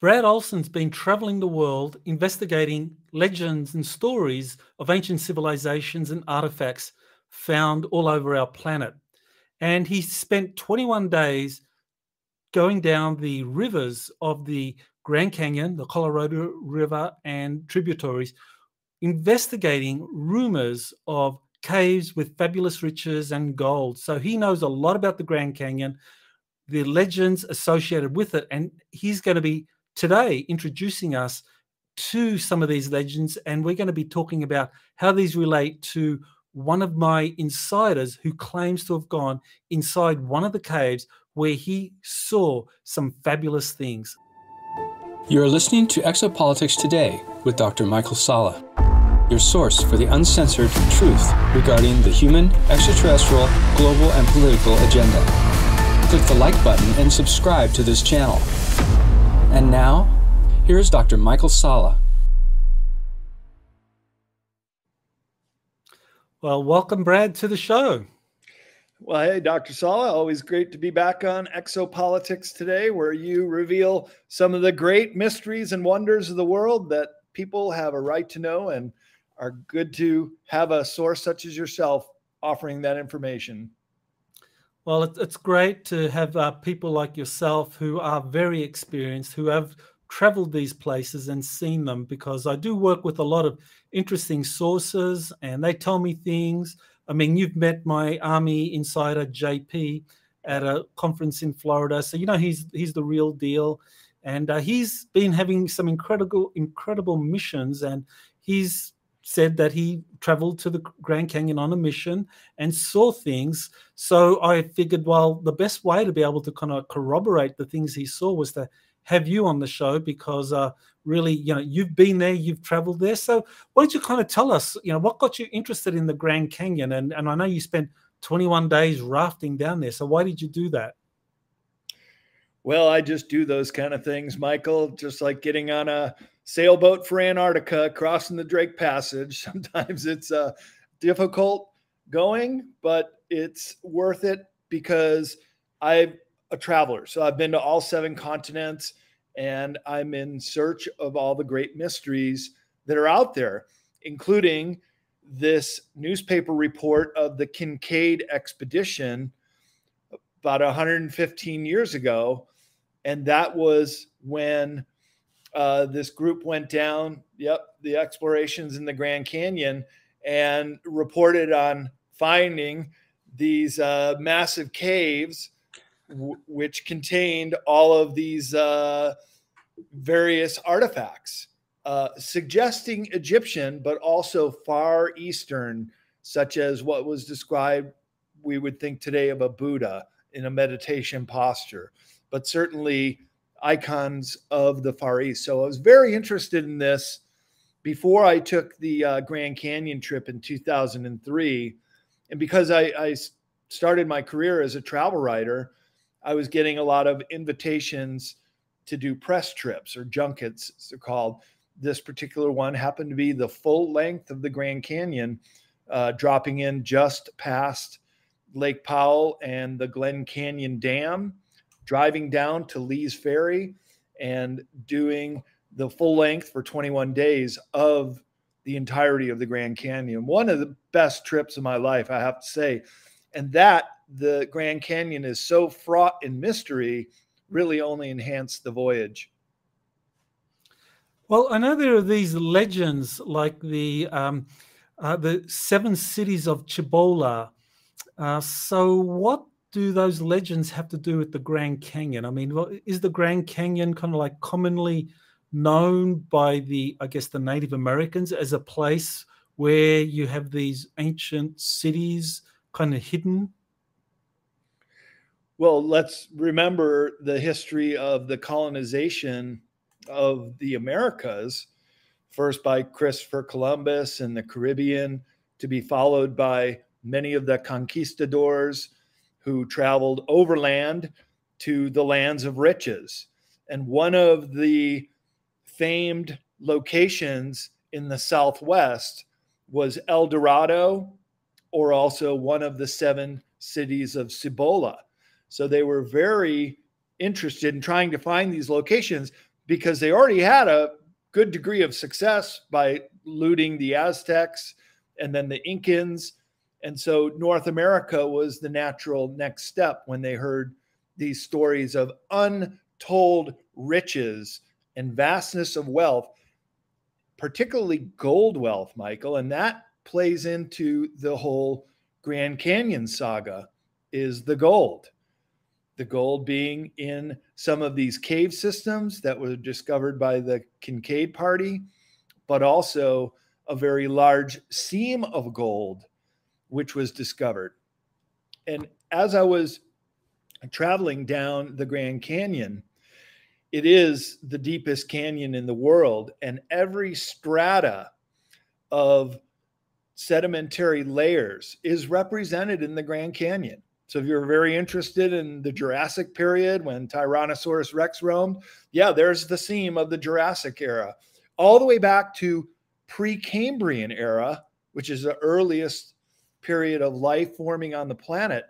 Brad Olsen's been traveling the world investigating legends and stories of ancient civilizations and artifacts found all over our planet. And he spent 21 days going down the rivers of the Grand Canyon, the Colorado River, and tributaries, investigating rumors of caves with fabulous riches and gold. So he knows a lot about the Grand Canyon, the legends associated with it, and he's going to be today introducing us to some of these legends, and we're going to be talking about how these relate to one of my insiders who claims to have gone inside one of the caves where he saw some fabulous things. You're listening to Exopolitics Today with Dr. Michael Salla, your source for the uncensored truth regarding the human, extraterrestrial, global, and political agenda. Click the like button and subscribe to this channel. And now, here's Dr. Michael Salla. Well, welcome, Brad, to the show. Well, hey, Dr. Salla, always great to be back on Exopolitics today, where you reveal some of the great mysteries and wonders of the world that people have a right to know and are good to have a source such as yourself offering that information. Well, it's great to have uh, people like yourself who are very experienced, who have traveled these places and seen them, because I do work with a lot of interesting sources and they tell me things. I mean, you've met my army insider JP at a conference in Florida, so you know he's he's the real deal, and uh, he's been having some incredible incredible missions, and he's said that he traveled to the Grand Canyon on a mission and saw things. So I figured, well, the best way to be able to kind of corroborate the things he saw was to have you on the show because uh, really, you know, you've been there, you've traveled there. So why don't you kind of tell us, you know, what got you interested in the Grand Canyon? And, and I know you spent 21 days rafting down there. So why did you do that? Well, I just do those kind of things, Michael, just like getting on a sailboat for Antarctica, crossing the Drake Passage. Sometimes it's uh, difficult going, but it's worth it because I'm a traveler. So I've been to all seven continents and I'm in search of all the great mysteries that are out there, including this newspaper report of the Kincaid expedition about 115 years ago. And that was when uh, this group went down, yep, the explorations in the Grand Canyon and reported on finding these uh, massive caves, w- which contained all of these uh, various artifacts, uh, suggesting Egyptian, but also Far Eastern, such as what was described, we would think today of a Buddha in a meditation posture, but certainly icons of the Far East. So I was very interested in this before I took the uh, Grand Canyon trip in 2003. And because I, I started my career as a travel writer, I was getting a lot of invitations to do press trips or junkets, as they're called. This particular one happened to be the full length of the Grand Canyon, uh, dropping in just past Lake Powell and the Glen Canyon Dam driving down to Lee's Ferry and doing the full length for 21 days of the entirety of the Grand Canyon. One of the best trips of my life, I have to say. And that the Grand Canyon is so fraught in mystery, really only enhanced the voyage. Well, there are these legends like the um, uh, the seven cities of Chibola. Uh, so, what do those legends have to do with the Grand Canyon? I mean, is the Grand Canyon kind of like commonly known by the, I guess, the Native Americans as a place where you have these ancient cities kind of hidden? Well, let's remember the history of the colonization of the Americas, first by Christopher Columbus and the Caribbean, to be followed by many of the conquistadors who traveled overland to the lands of riches. And one of the famed locations in the Southwest was El Dorado, or also one of the seven cities of Cibola. So they were very interested in trying to find these locations, because they already had a good degree of success by looting the Aztecs and then the Incans. And so North America was the natural next step when they heard these stories of untold riches and vastness of wealth, particularly gold wealth, Michael. And that plays into the whole Grand Canyon saga is the gold. The gold being in some of these cave systems that were discovered by the Kincaid Party, but also a very large seam of gold, which was discovered. And as I was traveling down the Grand Canyon, it is the deepest canyon in the world, and every strata of sedimentary layers is represented in the Grand Canyon. So if you're very interested in the Jurassic period when Tyrannosaurus rex roamed, yeah, there's the seam of the Jurassic era, all the way back to Precambrian era, which is the earliest period of life forming on the planet.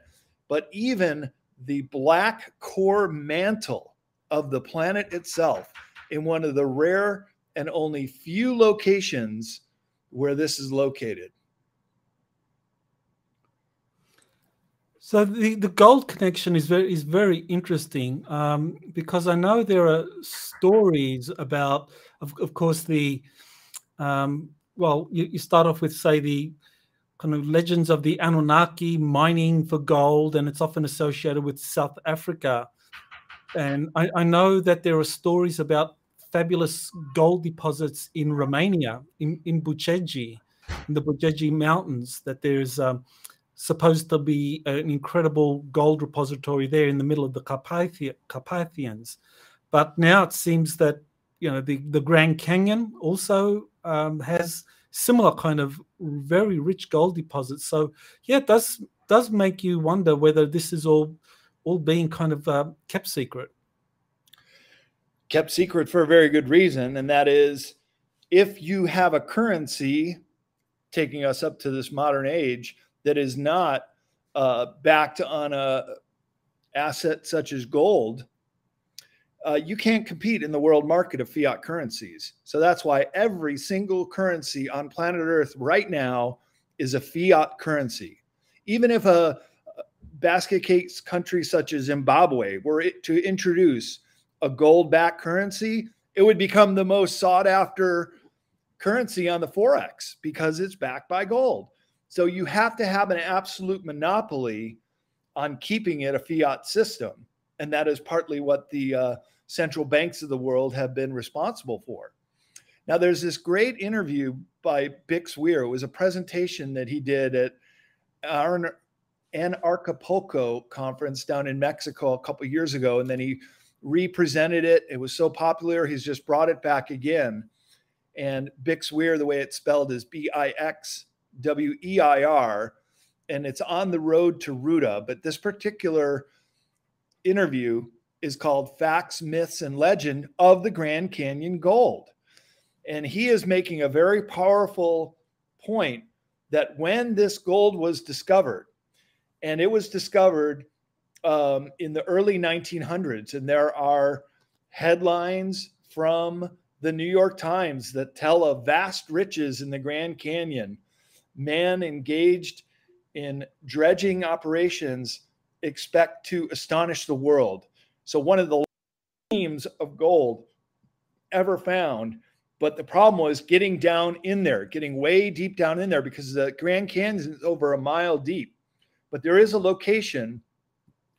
But even the black core mantle of the planet itself in one of the rare and only few locations where this is located. So the, the gold connection is very is very interesting um, because I know there are stories about, of, of course, the um, well, you, you, start off with say the kind of legends of the Anunnaki mining for gold, and it's often associated with South Africa. And I, I know that there are stories about fabulous gold deposits in Romania, in in Bucegi, in the Bucegi Mountains. That there's um, supposed to be an incredible gold repository there in the middle of the Carpathia, Carpathians. But now it seems that you know the, the Grand Canyon also um, has similar kind of very rich gold deposits. So yeah, it does does make you wonder whether this is all all being kind of uh, kept secret. Kept secret for a very good reason, and that is if you have a currency taking us up to this modern age that is not uh, backed on a asset such as gold, uh, you can't compete in the world market of fiat currencies. So that's why every single currency on planet Earth right now is a fiat currency. Even if a basket case country such as Zimbabwe were to introduce a gold backed currency, it would become the most sought after currency on the Forex because it's backed by gold. So you have to have an absolute monopoly on keeping it a fiat system. And that is partly what the uh, central banks of the world have been responsible for. Now, there's this great interview by Bix Weir. It was a presentation that he did at our Anarchapulco conference down in Mexico a couple years ago. And then he represented it. It was so popular, he's just brought it back again. And Bix Weir, the way it's spelled is B I X W E I R, and it's on the road to Roota. But this particular interview is called Facts, Myths, and Legend of the Grand Canyon Gold. And he is making a very powerful point that when this gold was discovered, and it was discovered um, in the early 1900s, and there are headlines from the New York Times that tell of vast riches in the Grand Canyon man engaged in dredging operations expect to astonish the world. So, one of the themes of gold ever found. But the problem was getting down in there, getting way deep down in there because the Grand Canyon is over a mile deep. But there is a location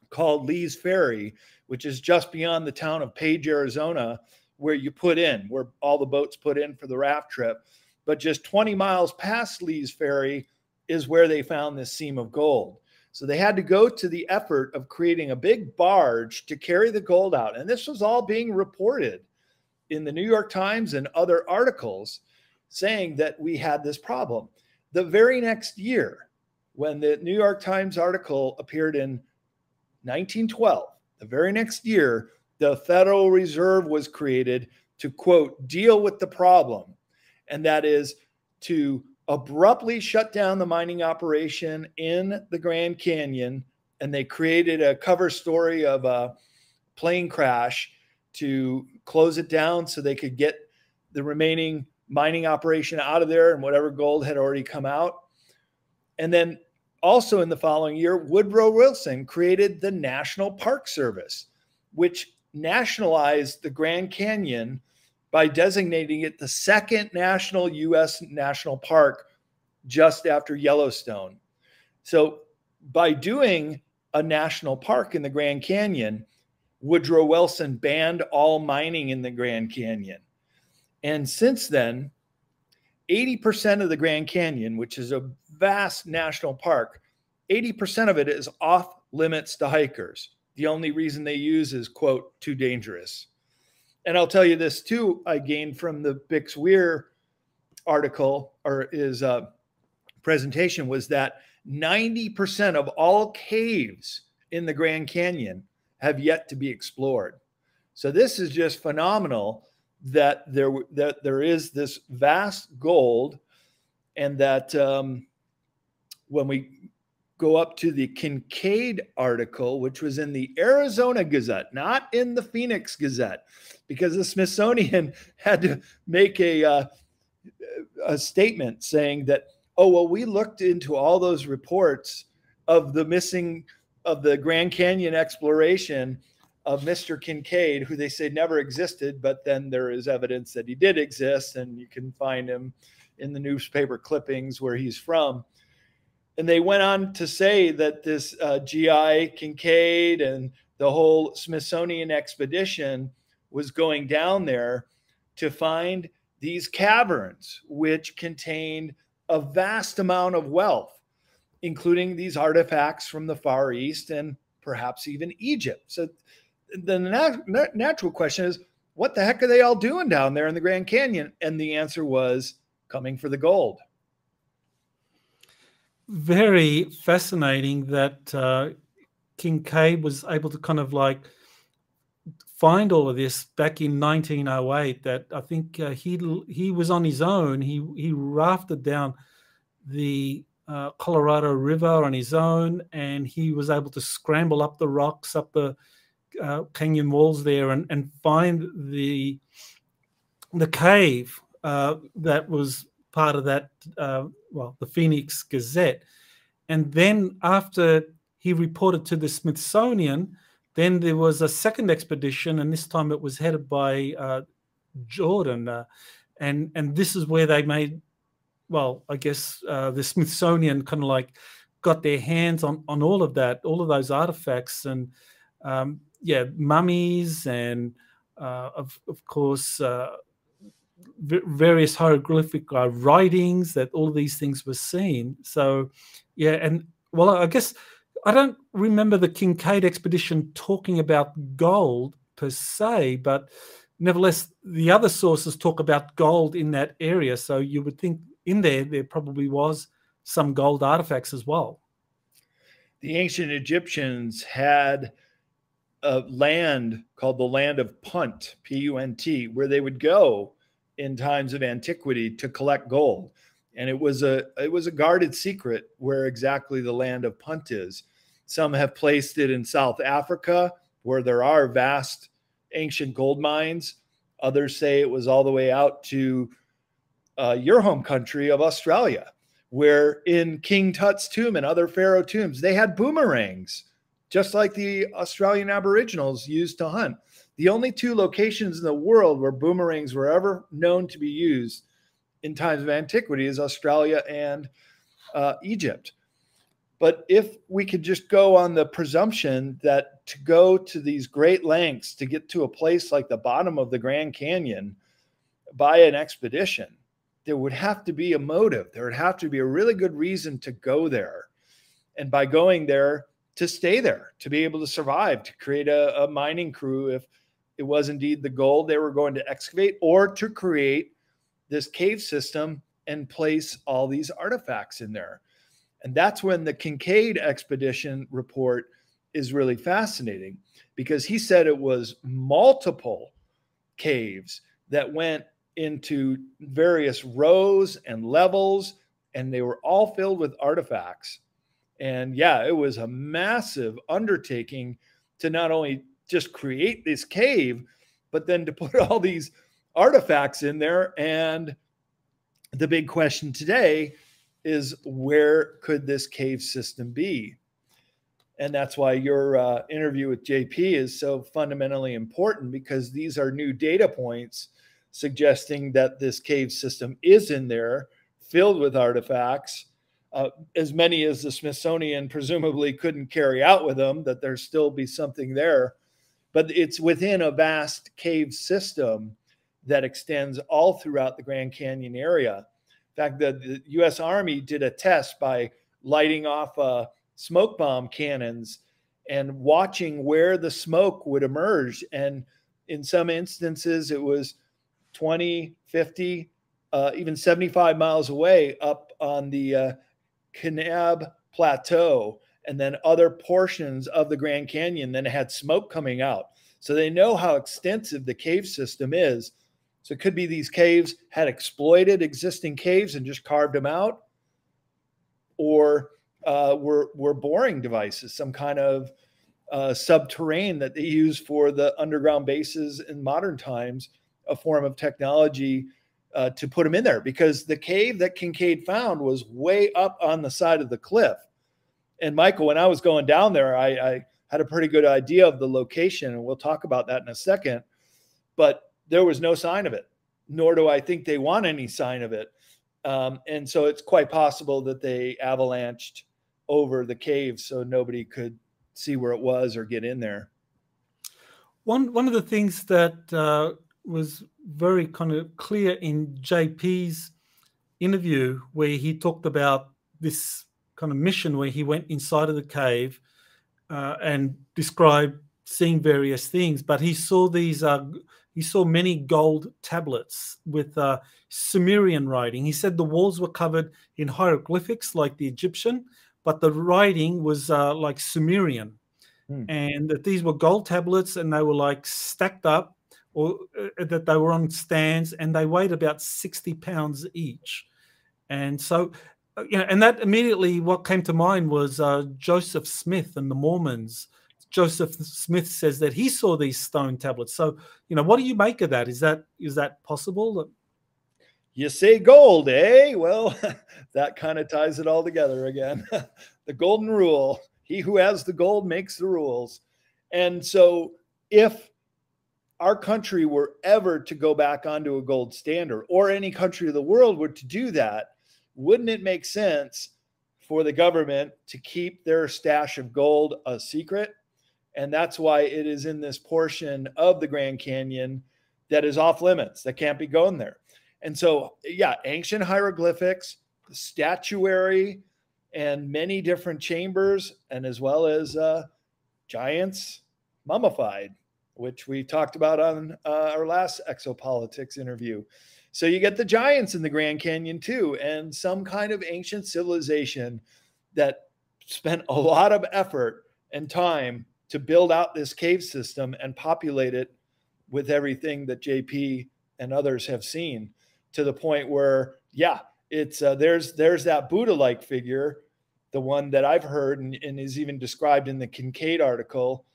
called Lee's Ferry, which is just beyond the town of Page, Arizona, where you put in, where all the boats put in for the raft trip. But just 20 miles past Lee's Ferry is where they found this seam of gold. So they had to go to the effort of creating a big barge to carry the gold out. And this was all being reported in the New York Times and other articles saying that we had this problem. The very next year, when the New York Times article appeared in 1912, the very next year, the Federal Reserve was created to quote, deal with the problem and that is to abruptly shut down the mining operation in the Grand Canyon. And they created a cover story of a plane crash to close it down so they could get the remaining mining operation out of there and whatever gold had already come out. And then also in the following year, Woodrow Wilson created the National Park Service, which nationalized the Grand Canyon by designating it the second national U.S. national park just after Yellowstone. So, by doing a national park in the Grand Canyon, Woodrow Wilson banned all mining in the Grand Canyon. And since then, 80% of the Grand Canyon, which is a vast national park, 80% of it is off limits to hikers. The only reason they use is, quote, too dangerous. And I'll tell you this too, I gained from the Bix Weir article or his uh, presentation was that 90% of all caves in the Grand Canyon have yet to be explored. So this is just phenomenal that there that there is this vast gold, and that um, when we go up to the Kincaid article, which was in the Arizona Gazette, not in the Phoenix Gazette, because the Smithsonian had to make a uh, a statement saying that oh well we looked into all those reports of the missing of the Grand Canyon exploration of Mr. Kincaid, who they say never existed, but then there is evidence that he did exist, and you can find him in the newspaper clippings where he's from. And they went on to say that this uh, GI Kincaid and the whole Smithsonian expedition was going down there to find these caverns, which contained a vast amount of wealth including these artifacts from the Far East and perhaps even Egypt. So the nat- natural question is what the heck are they all doing down there in the Grand Canyon? And the answer was coming for the gold. Very fascinating that uh, Kincaid was able to kind of like find all of this back in 1908. That I think uh, he he was on his own. He he rafted down the uh, Colorado River on his own, and he was able to scramble up the rocks, up the uh, canyon walls there, and, and find the the cave uh, that was part of that. Uh, well, the Phoenix Gazette, and then after he reported to the Smithsonian, then there was a second expedition, and this time it was headed by uh, Jordan, uh, and and this is where they made well, I guess uh, the Smithsonian kind of like got their hands on on all of that, all of those artifacts, and um, yeah, mummies, and uh, of of course uh, various hieroglyphic uh, writings that all these things were seen. So yeah, and well, I guess I don't remember the Kincaid expedition talking about gold per se, but nevertheless, the other sources talk about gold in that area. So you would think in there, there probably was some gold artifacts as well. The ancient Egyptians had a land called the land of Punt, P U N T, where they would go in times of antiquity to collect gold. And it was a it was a guarded secret where exactly the land of Punt is. Some have placed it in South Africa, where there are vast ancient gold mines. Others say it was all the way out to uh, your home country of Australia, where in King Tut's tomb and other pharaoh tombs, they had boomerangs, just like the Australian Aboriginals used to hunt. The only two locations in the world where boomerangs were ever known to be used in times of antiquity is Australia and uh, Egypt. But if we could just go on the presumption that to go to these great lengths to get to a place like the bottom of the Grand Canyon by an expedition, there would have to be a motive. There would have to be a really good reason to go there. And by going there, to stay there, to be able to survive, to create a, a mining crew if it was indeed the gold they were going to excavate, or to create this cave system and place all these artifacts in there. And that's when the Kincaid expedition report is really fascinating because he said it was multiple caves that went into various rows and levels, and they were all filled with artifacts. And yeah, it was a massive undertaking to not only just create this cave, but then to put all these artifacts in there. And the big question today is where could this cave system be? And that's why your uh, interview with JP is so fundamentally important because these are new data points suggesting that this cave system is in there, filled with artifacts, uh, as many as the Smithsonian presumably couldn't carry out with them, that there still be something there. But it's within a vast cave system that extends all throughout the Grand Canyon area. In fact, the, the U.S. Army did a test by lighting off uh, smoke bomb cannons and watching where the smoke would emerge. And in some instances, it was 20, 50, uh, even 75 miles away up on the uh, Kanab Plateau. And then other portions of the Grand Canyon then had smoke coming out. So they know how extensive the cave system is. So it could be these caves had exploited existing caves and just carved them out, or uh, were were boring devices, some kind of uh, subterranean that they use for the underground bases in modern times, a form of technology uh, to put them in there. Because the cave that Kincaid found was way up on the side of the cliff. And Michael, when I was going down there, I, I had a pretty good idea of the location, and we'll talk about that in a second. But there was no sign of it, nor do I think they want any sign of it. Um, and so it's quite possible that they avalanched over the cave so nobody could see where it was or get in there. One one of the things that uh, was very kind of clear in JP's interview, where he talked about this kind of mission where he went inside of the cave uh, and described seeing various things, but he saw these uh, he saw many gold tablets with uh, Sumerian writing. He said the walls were covered in hieroglyphics like the Egyptian, but the writing was uh, like Sumerian. Hmm. And that these were gold tablets and they were like stacked up or uh, that they were on stands and they weighed about 60 pounds each. And so, you know, and that immediately what came to mind was uh, Joseph Smith and the Mormons Joseph Smith says that he saw these stone tablets. So, you know, what do you make of that? Is that is that possible? You say gold, eh? Well, that kind of ties it all together again. the golden rule: he who has the gold makes the rules. And so, if our country were ever to go back onto a gold standard, or any country of the world were to do that, wouldn't it make sense for the government to keep their stash of gold a secret? And that's why it is in this portion of the Grand Canyon that is off limits, that can't be going there. And so, yeah, ancient hieroglyphics, statuary, and many different chambers, and as well as uh, giants mummified, which we talked about on uh, our last exopolitics interview. So you get the giants in the Grand Canyon too, and some kind of ancient civilization that spent a lot of effort and time to build out this cave system and populate it with everything that JP and others have seen to the point where, yeah, it's uh, there's there's that Buddha-like figure, the one that I've heard and, and is even described in the Kincaid article,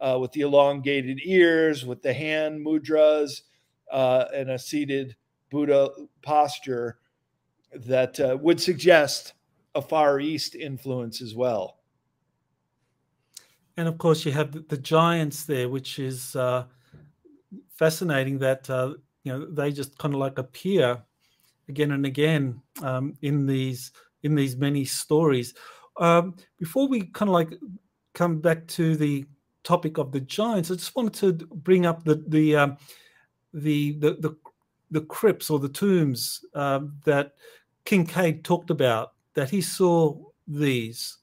uh, with the elongated ears, with the hand mudras, uh, and a seated Buddha posture that uh, would suggest a Far East influence as well and of course you have the, giants there, which is uh, fascinating. That uh, you know they just kind of like appear again and again um, in these in these many stories. Um, before we kind of like come back to the topic of the giants, I just wanted to bring up the the um, the, the the the crypts or the tombs um, that Kincaid talked about. That he saw these.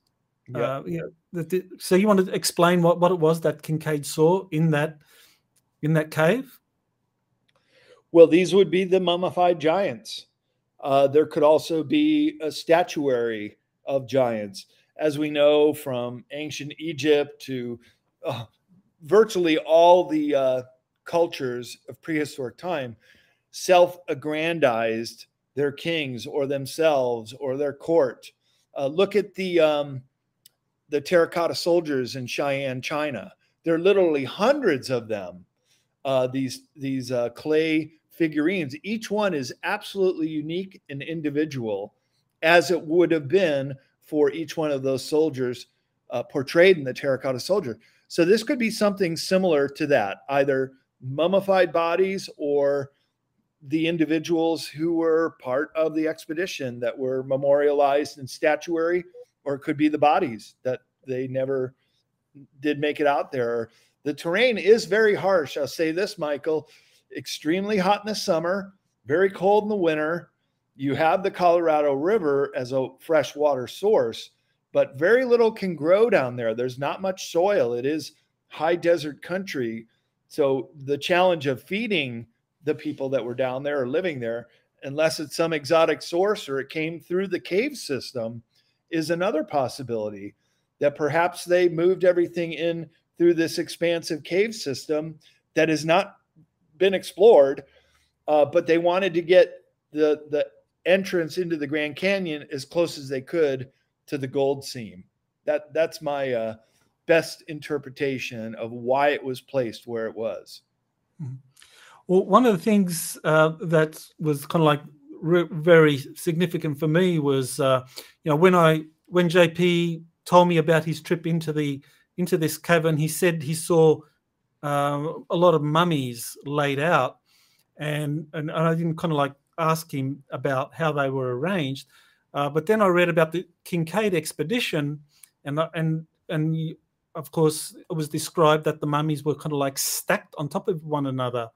Yeah. Uh, you know, so you want to explain what, what it was that Kincaid saw in that in that cave? Well, these would be the mummified giants. Uh, there could also be a statuary of giants, as we know from ancient Egypt to uh, virtually all the uh, cultures of prehistoric time, self-aggrandized their kings or themselves or their court. Uh, look at the um, the terracotta soldiers in Xi'an, China. There are literally hundreds of them uh, these these uh, clay figurines. Each one is absolutely unique and individual, as it would have been for each one of those soldiers uh, portrayed in the terracotta soldier. So this could be something similar to that, either mummified bodies or the individuals who were part of the expedition that were memorialized in statuary, or it could be the bodies that they never did make it out there. The terrain is very harsh. I'll say this, Michael extremely hot in the summer, very cold in the winter. You have the Colorado River as a freshwater source, but very little can grow down there. There's not much soil. It is high desert country. So the challenge of feeding the people that were down there or living there, unless it's some exotic source or it came through the cave system, is another possibility that perhaps they moved everything in through this expansive cave system that has not been explored, uh, but they wanted to get the the entrance into the Grand Canyon as close as they could to the gold seam. That that's my uh, best interpretation of why it was placed where it was. Mm-hmm. Well, one of the things uh, that was kind of like re- very significant for me was, uh, you know, when I when JP told me about his trip into the into this cavern, he said he saw uh, a lot of mummies laid out, and, and I didn't kind of like ask him about how they were arranged, uh, but then I read about the Kincaid expedition, and and and of course it was described that the mummies were kind of like stacked on top of one another.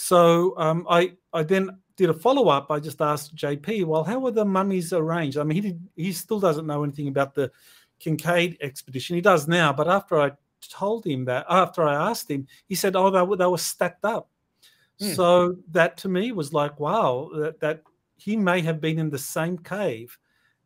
So um, I I then did a follow up. I just asked JP, well, how were the mummies arranged? I mean, he did, he still doesn't know anything about the Kincaid expedition. He does now, but after I told him that, after I asked him, he said, oh, they were, they were stacked up. Hmm. So that to me was like, wow, that, that he may have been in the same cave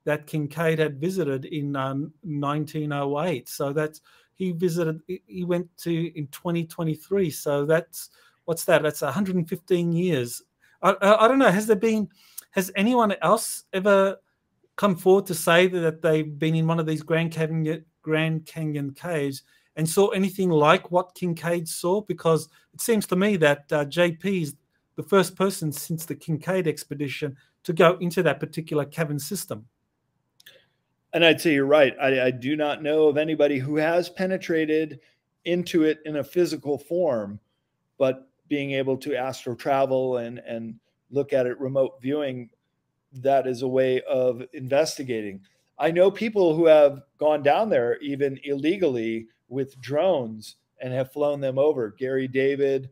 that Kincaid had visited in um, 1908. So that's he visited. He went to in 2023. So that's what's that? That's 115 years. I, I, don't know. Has there been? Has anyone else ever come forward to say that they've been in one of these Grand Canyon Grand Canyon caves and saw anything like what Kincaid saw? Because it seems to me that uh, JP is the first person since the Kincaid expedition to go into that particular cavern system. And I'd say you're right. I, I do not know of anybody who has penetrated into it in a physical form, but being able to astro travel and and look at it remote viewing that is a way of investigating. I know people who have gone down there even illegally with drones and have flown them over. Gary david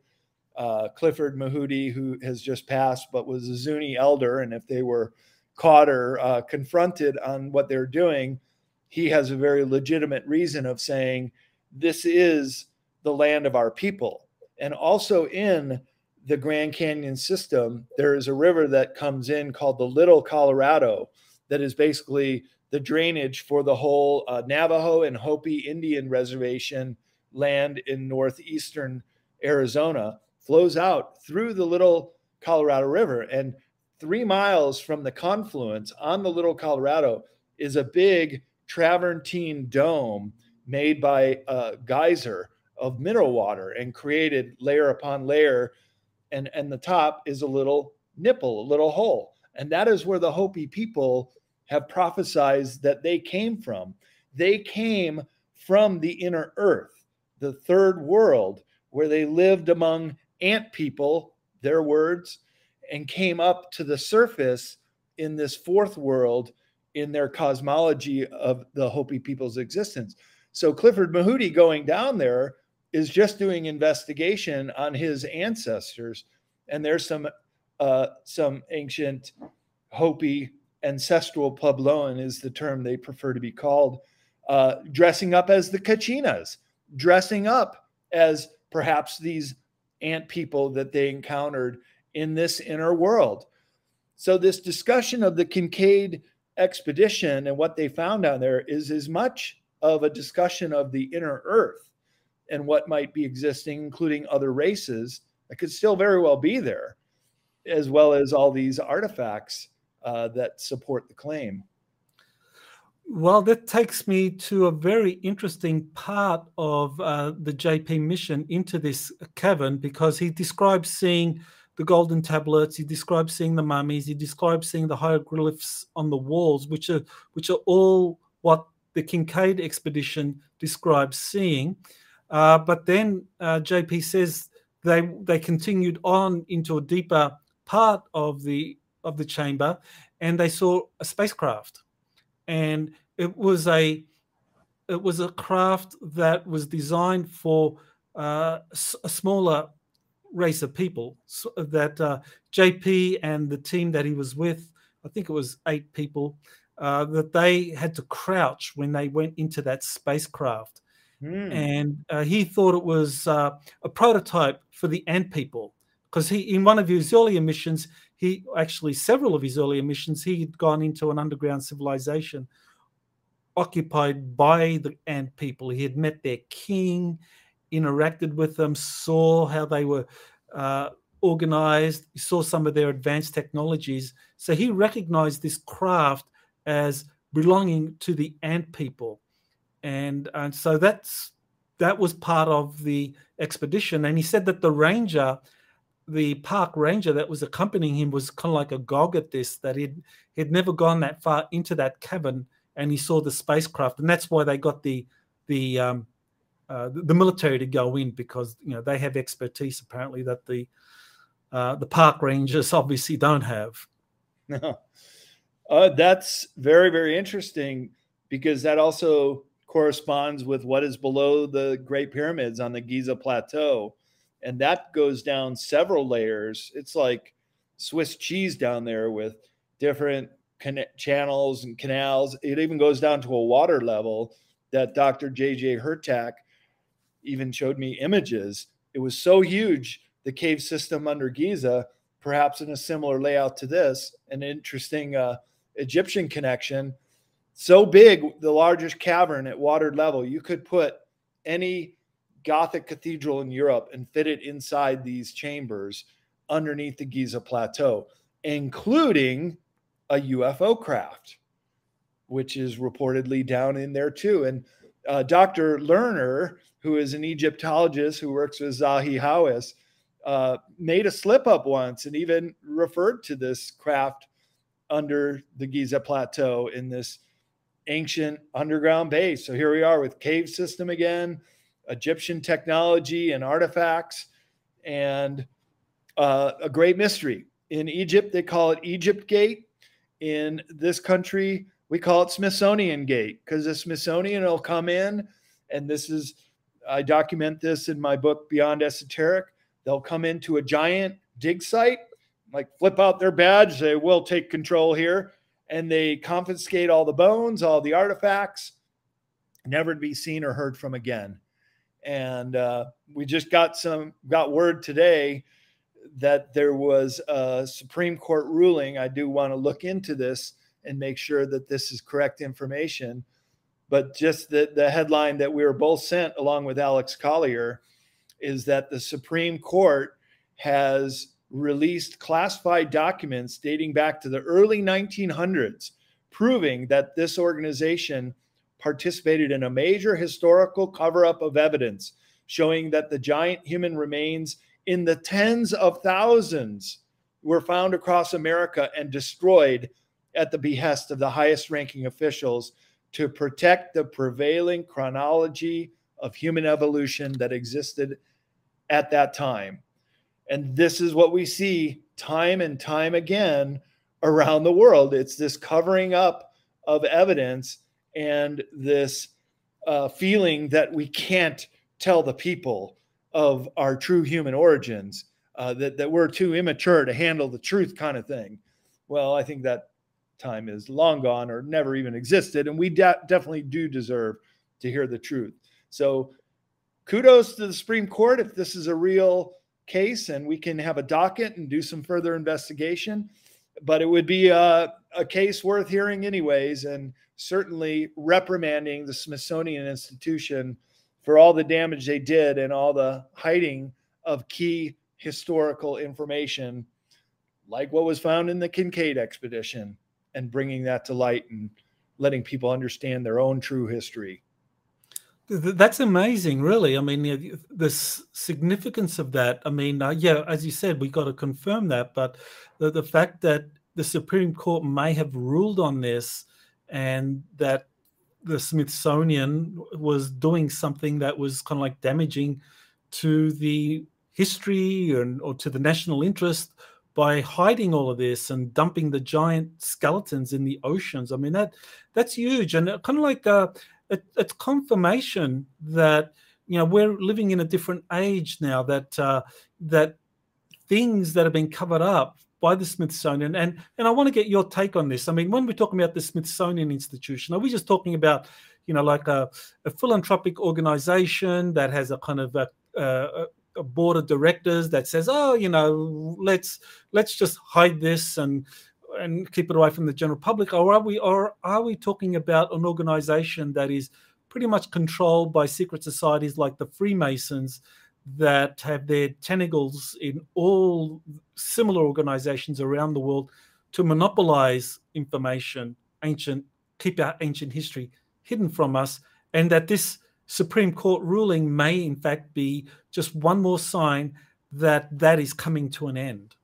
uh, clifford Mahooty who has just passed but was a zuni elder and if they were caught or uh, confronted on what they're doing he has a very legitimate reason of saying this is the land of our people and also in the Grand Canyon system, there is a river that comes in called the Little Colorado that is basically the drainage for the whole uh, Navajo and Hopi Indian reservation land in northeastern Arizona, flows out through the Little Colorado River. And three miles from the confluence on the Little Colorado is a big travertine dome made by a geyser of mineral water and created layer upon layer. And, and the top is a little nipple, a little hole. And that is where the Hopi people have prophesied that they came from. They came from the inner earth, the third world, where they lived among ant people, their words, and came up to the surface in this fourth world in their cosmology of the Hopi people's existence. So Clifford Mahooty going down there is just doing investigation on his ancestors, and there's some uh, some ancient Hopi ancestral Puebloan is the term they prefer to be called, uh, dressing up as the Kachinas, dressing up as perhaps these ant people that they encountered in this inner world. So this discussion of the Kincaid expedition and what they found down there is as much of a discussion of the inner earth and what might be existing, including other races that could still very well be there, as well as all these artifacts uh, that support the claim. Well, that takes me to a very interesting part of uh, the JP mission into this cavern because he describes seeing the golden tablets, he describes seeing the mummies, he describes seeing the hieroglyphs on the walls, which are which are all what the Kincaid expedition describes seeing. Uh, but then uh, JP says they they continued on into a deeper part of the of the chamber, and they saw a spacecraft, and it was a it was a craft that was designed for uh, a smaller race of people so that uh, JP and the team that he was with, I think it was eight people, uh, that they had to crouch when they went into that spacecraft. Mm. And uh, he thought it was uh, a prototype for the ant people because he, in one of his earlier missions, he actually several of his earlier missions, he had gone into an underground civilization occupied by the ant people. He had met their king interacted with them, saw how they were uh, organized, saw some of their advanced technologies. So he recognized this craft as belonging to the ant people. And, and so that's that was part of the expedition. And he said that the ranger, the park ranger that was accompanying him was kind of like a gog at this, that he'd he'd never gone that far into that cavern and he saw the spacecraft. And that's why they got the the um, uh, the military to go in because you know they have expertise apparently that the uh, the park rangers obviously don't have. No, uh, that's very very interesting because that also corresponds with what is below the Great Pyramids on the Giza Plateau, and that goes down several layers. It's like Swiss cheese down there with different can- channels and canals. It even goes down to a water level that Dr. J.J. Hurtak even showed me images. It was so huge, the cave system under Giza, perhaps in a similar layout to this, an interesting uh, Egyptian connection. So big, the largest cavern at watered level, you could put any Gothic cathedral in Europe and fit it inside these chambers underneath the Giza plateau, including a UFO craft, which is reportedly down in there too. And uh, Dr. Lehner who is an Egyptologist who works with Zahi Hawass, uh, made a slip up once and even referred to this craft under the Giza Plateau in this ancient underground base. So here we are with cave system again, Egyptian technology and artifacts, and uh, a great mystery. In Egypt, they call it Egypt Gate. In this country, we call it Smithsonian Gate because the Smithsonian will come in, and this is I document this in my book, Beyond Esoteric. They'll come into a giant dig site, like flip out their badge, they will take control here, and they confiscate all the bones, all the artifacts, never to be seen or heard from again. And uh, we just got some got word today that there was a Supreme Court ruling. I do want to look into this and make sure that this is correct information but just the, the headline that we were both sent along with Alex Collier is that the Supreme Court has released classified documents dating back to the early 1900s, proving that this organization participated in a major historical cover up of evidence showing that the giant human remains in the tens of thousands were found across America and destroyed at the behest of the highest ranking officials to protect the prevailing chronology of human evolution that existed at that time. And this is what we see time and time again around the world. It's this covering up of evidence and this uh, feeling that we can't tell the people of our true human origins, uh, that, that we're too immature to handle the truth, kind of thing. Well, I think that time is long gone or never even existed. And we de- definitely do deserve to hear the truth. So kudos to the Supreme Court if this is a real case and we can have a docket and do some further investigation. But it would be a, a case worth hearing, anyways, and certainly reprimanding the Smithsonian Institution for all the damage they did and all the hiding of key historical information, like what was found in the Kincaid expedition and bringing that to light and letting people understand their own true history. That's amazing, really. I mean, the significance of that. I mean, uh, yeah, as you said, we've got to confirm that, but the, the fact that the Supreme Court may have ruled on this and that the Smithsonian was doing something that was kind of like damaging to the history and or to the national interest by hiding all of this and dumping the giant skeletons in the oceans. I mean that that's huge and kind of like uh, it, it's confirmation that you know we're living in a different age now that uh, that things that have been covered up by the Smithsonian and and I want to get your take on this. I mean, when we're talking about the Smithsonian Institution, are we just talking about you know like a, a philanthropic organization that has a kind of a, a, a board of directors that says, oh, you know, let's let's just hide this and and keep it away from the general public, or are we or are we talking about an organization that is pretty much controlled by secret societies like the Freemasons that have their tentacles in all similar organizations around the world to monopolize information, ancient, keep our ancient history hidden from us, and that this Supreme Court ruling may, in fact, be just one more sign that that is coming to an end.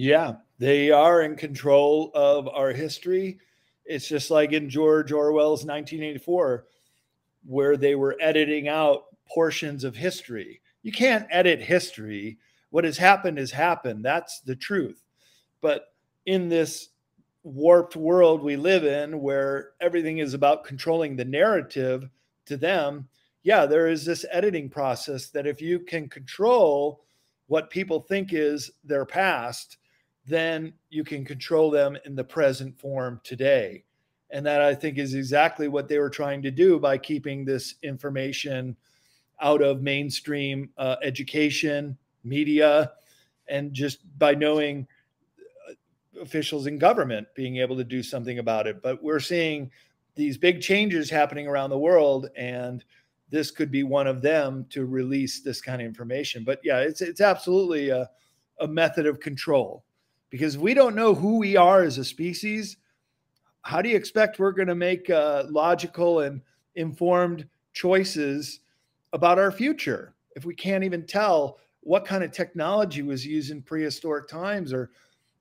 Yeah, they are in control of our history. It's just like in George Orwell's 1984, where they were editing out portions of history. You can't edit history. What has happened has happened. That's the truth. But in this warped world we live in, where everything is about controlling the narrative to them, yeah, there is this editing process that if you can control what people think is their past, then you can control them in the present form today. And that I think is exactly what they were trying to do by keeping this information out of mainstream uh, education, media, and just by knowing uh, officials in government being able to do something about it. But we're seeing these big changes happening around the world, and this could be one of them to release this kind of information. But yeah, it's it's absolutely a, a method of control because we don't know who we are as a species. How do you expect we're going to make uh, logical and informed choices about our future if we can't even tell what kind of technology was used in prehistoric times or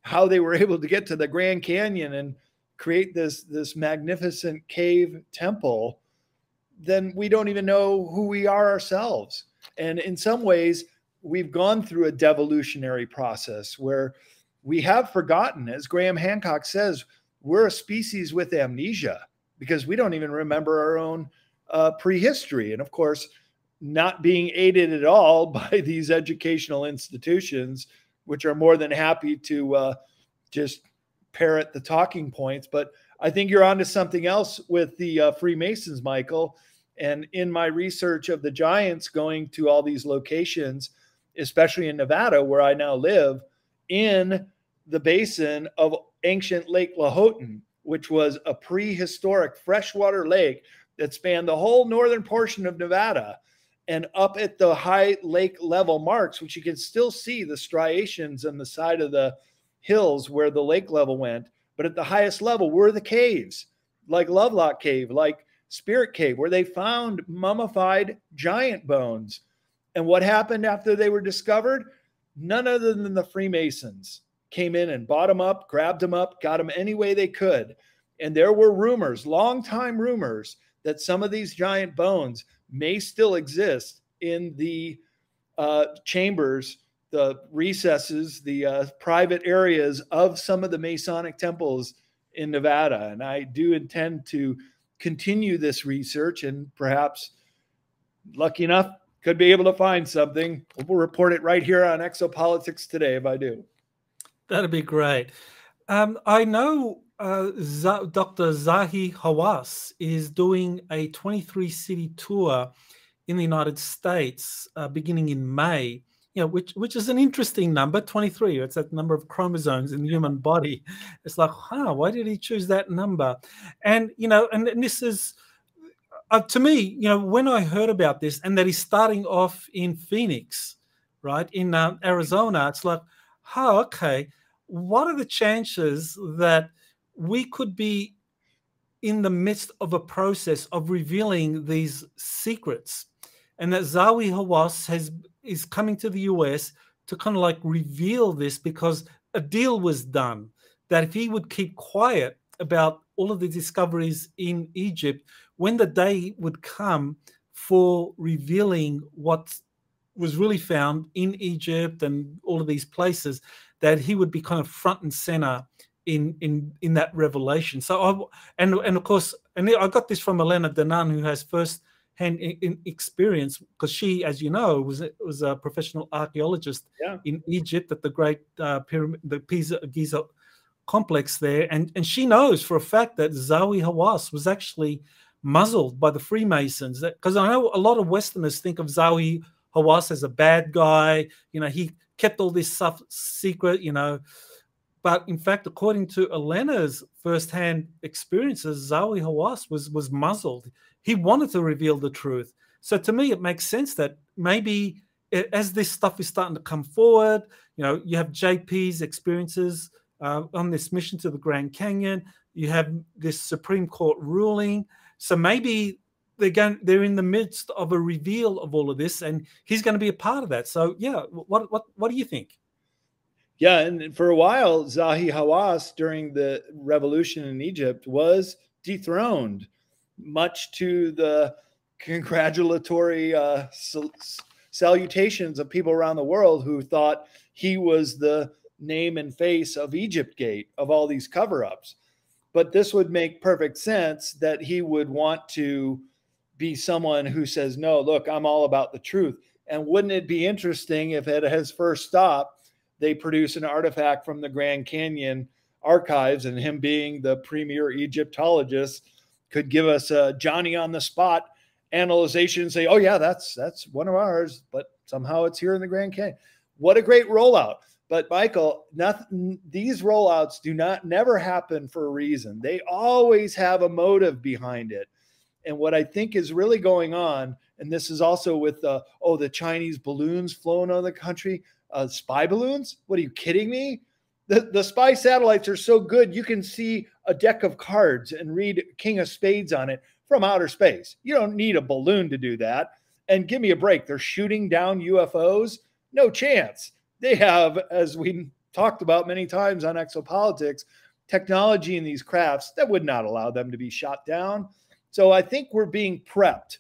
how they were able to get to the Grand Canyon and create this this magnificent cave temple? Then we don't even know who we are ourselves. And in some ways, we've gone through a devolutionary process where we have forgotten, as Graham Hancock says, we're a species with amnesia because we don't even remember our own uh, prehistory. And of course, not being aided at all by these educational institutions, which are more than happy to uh, just parrot the talking points. But I think you're onto something else with the uh, Freemasons, Michael. And in my research of the Giants going to all these locations, especially in Nevada, where I now live, in the basin of ancient Lake Lahontan, which was a prehistoric freshwater lake that spanned the whole northern portion of Nevada. And up at the high lake level marks, which you can still see the striations on the side of the hills where the lake level went. But at the highest level were the caves, like Lovelock Cave, like Spirit Cave, where they found mummified giant bones. And what happened after they were discovered? None other than the Freemasons came in and bought them up, grabbed them up, got them any way they could. And there were rumors, long time rumors, that some of these giant bones may still exist in the uh, chambers, the recesses, the uh, private areas of some of the Masonic temples in Nevada. And I do intend to continue this research and perhaps, lucky enough, could be able to find something. We'll report it right here on Exopolitics today if I do. That'd be great. Um, I know uh, Z- Dr. Zahi Hawass is doing a 23 city tour in the United States uh, beginning in May. You know, which which is an interesting number, 23. It's that number of chromosomes in the human body. It's like, huh, why did he choose that number? And you know, and, and this is uh, to me, you know, when I heard about this and that he's starting off in Phoenix, right in uh, Arizona, it's like, oh, okay. What are the chances that we could be in the midst of a process of revealing these secrets, and that Zahi Hawass has is coming to the US to kind of like reveal this because a deal was done that if he would keep quiet about all of the discoveries in Egypt, when the day would come for revealing what was really found in Egypt and all of these places, that he would be kind of front and center in in in that revelation. So I and and of course, and I got this from Elena Danan who has first hand experience because she, as you know, was was a professional archaeologist yeah. in Egypt at the Great uh, Pyramid, the Pisa Giza complex there, and and she knows for a fact that Zahi Hawass was actually muzzled by the Freemasons. Because I know a lot of Westerners think of Zahi Hawass as a bad guy. You know, he kept all this stuff secret. You know. But in fact, according to Elena's firsthand experiences, Zahi Hawass was was muzzled he wanted to reveal the truth. So to me, it makes sense that maybe as this stuff is starting to come forward, you know, you have JP's experiences uh, on this mission to the Grand Canyon. You have this Supreme Court ruling. So maybe they're going, they're in the midst of a reveal of all of this, and he's going to be a part of that. So yeah, what what what do you think? Yeah, and for a while, Zahi Hawass during the revolution in Egypt was dethroned much to the congratulatory uh, salutations of people around the world who thought he was the name and face of Egypt Gate, of all these cover ups. But this would make perfect sense that he would want to be someone who says, No, look, I'm all about the truth. And wouldn't it be interesting if at his first stop, they produce an artifact from the Grand Canyon archives and him being the premier Egyptologist could give us a Johnny on the spot analyzation and say, "Oh yeah, that's that's one of ours," but somehow it's here in the Grand Canyon. What a great rollout! But Michael, nothing, these rollouts do not never happen for a reason. They always have a motive behind it. And what I think is really going on, and this is also with the oh the Chinese balloons flown on the country, uh, spy balloons. What are you kidding me? The, the spy satellites are so good you can see a deck of cards and read King of Spades on it from outer space. You don't need a balloon to do that. And give me a break. They're shooting down UFOs. No chance. They have, as we talked about many times on exopolitics, technology in these crafts that would not allow them to be shot down. So I think we're being prepped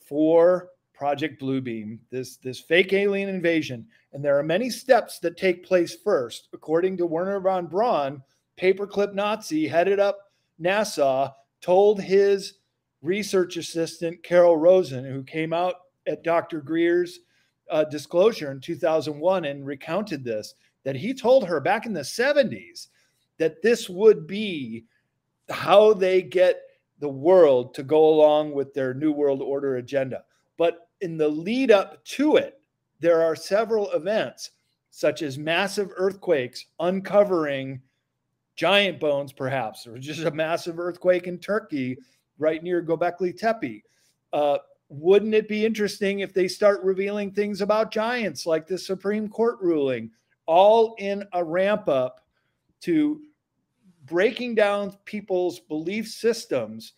for Project Bluebeam, this, this fake alien invasion. And there are many steps that take place first. According to Wernher von Braun, paperclip Nazi headed up NASA, told his research assistant, Carol Rosin, who came out at Dr. Greer's uh, disclosure in 2001 and recounted this, that he told her back in the 70s that this would be how they get the world to go along with their New World Order agenda. But in the lead up to it, there are several events, such as massive earthquakes uncovering giant bones, perhaps, or just a massive earthquake in Turkey right near Göbekli Tepe. Uh, wouldn't it be interesting if they start revealing things about giants like the Supreme Court ruling, all in a ramp up to breaking down people's belief systems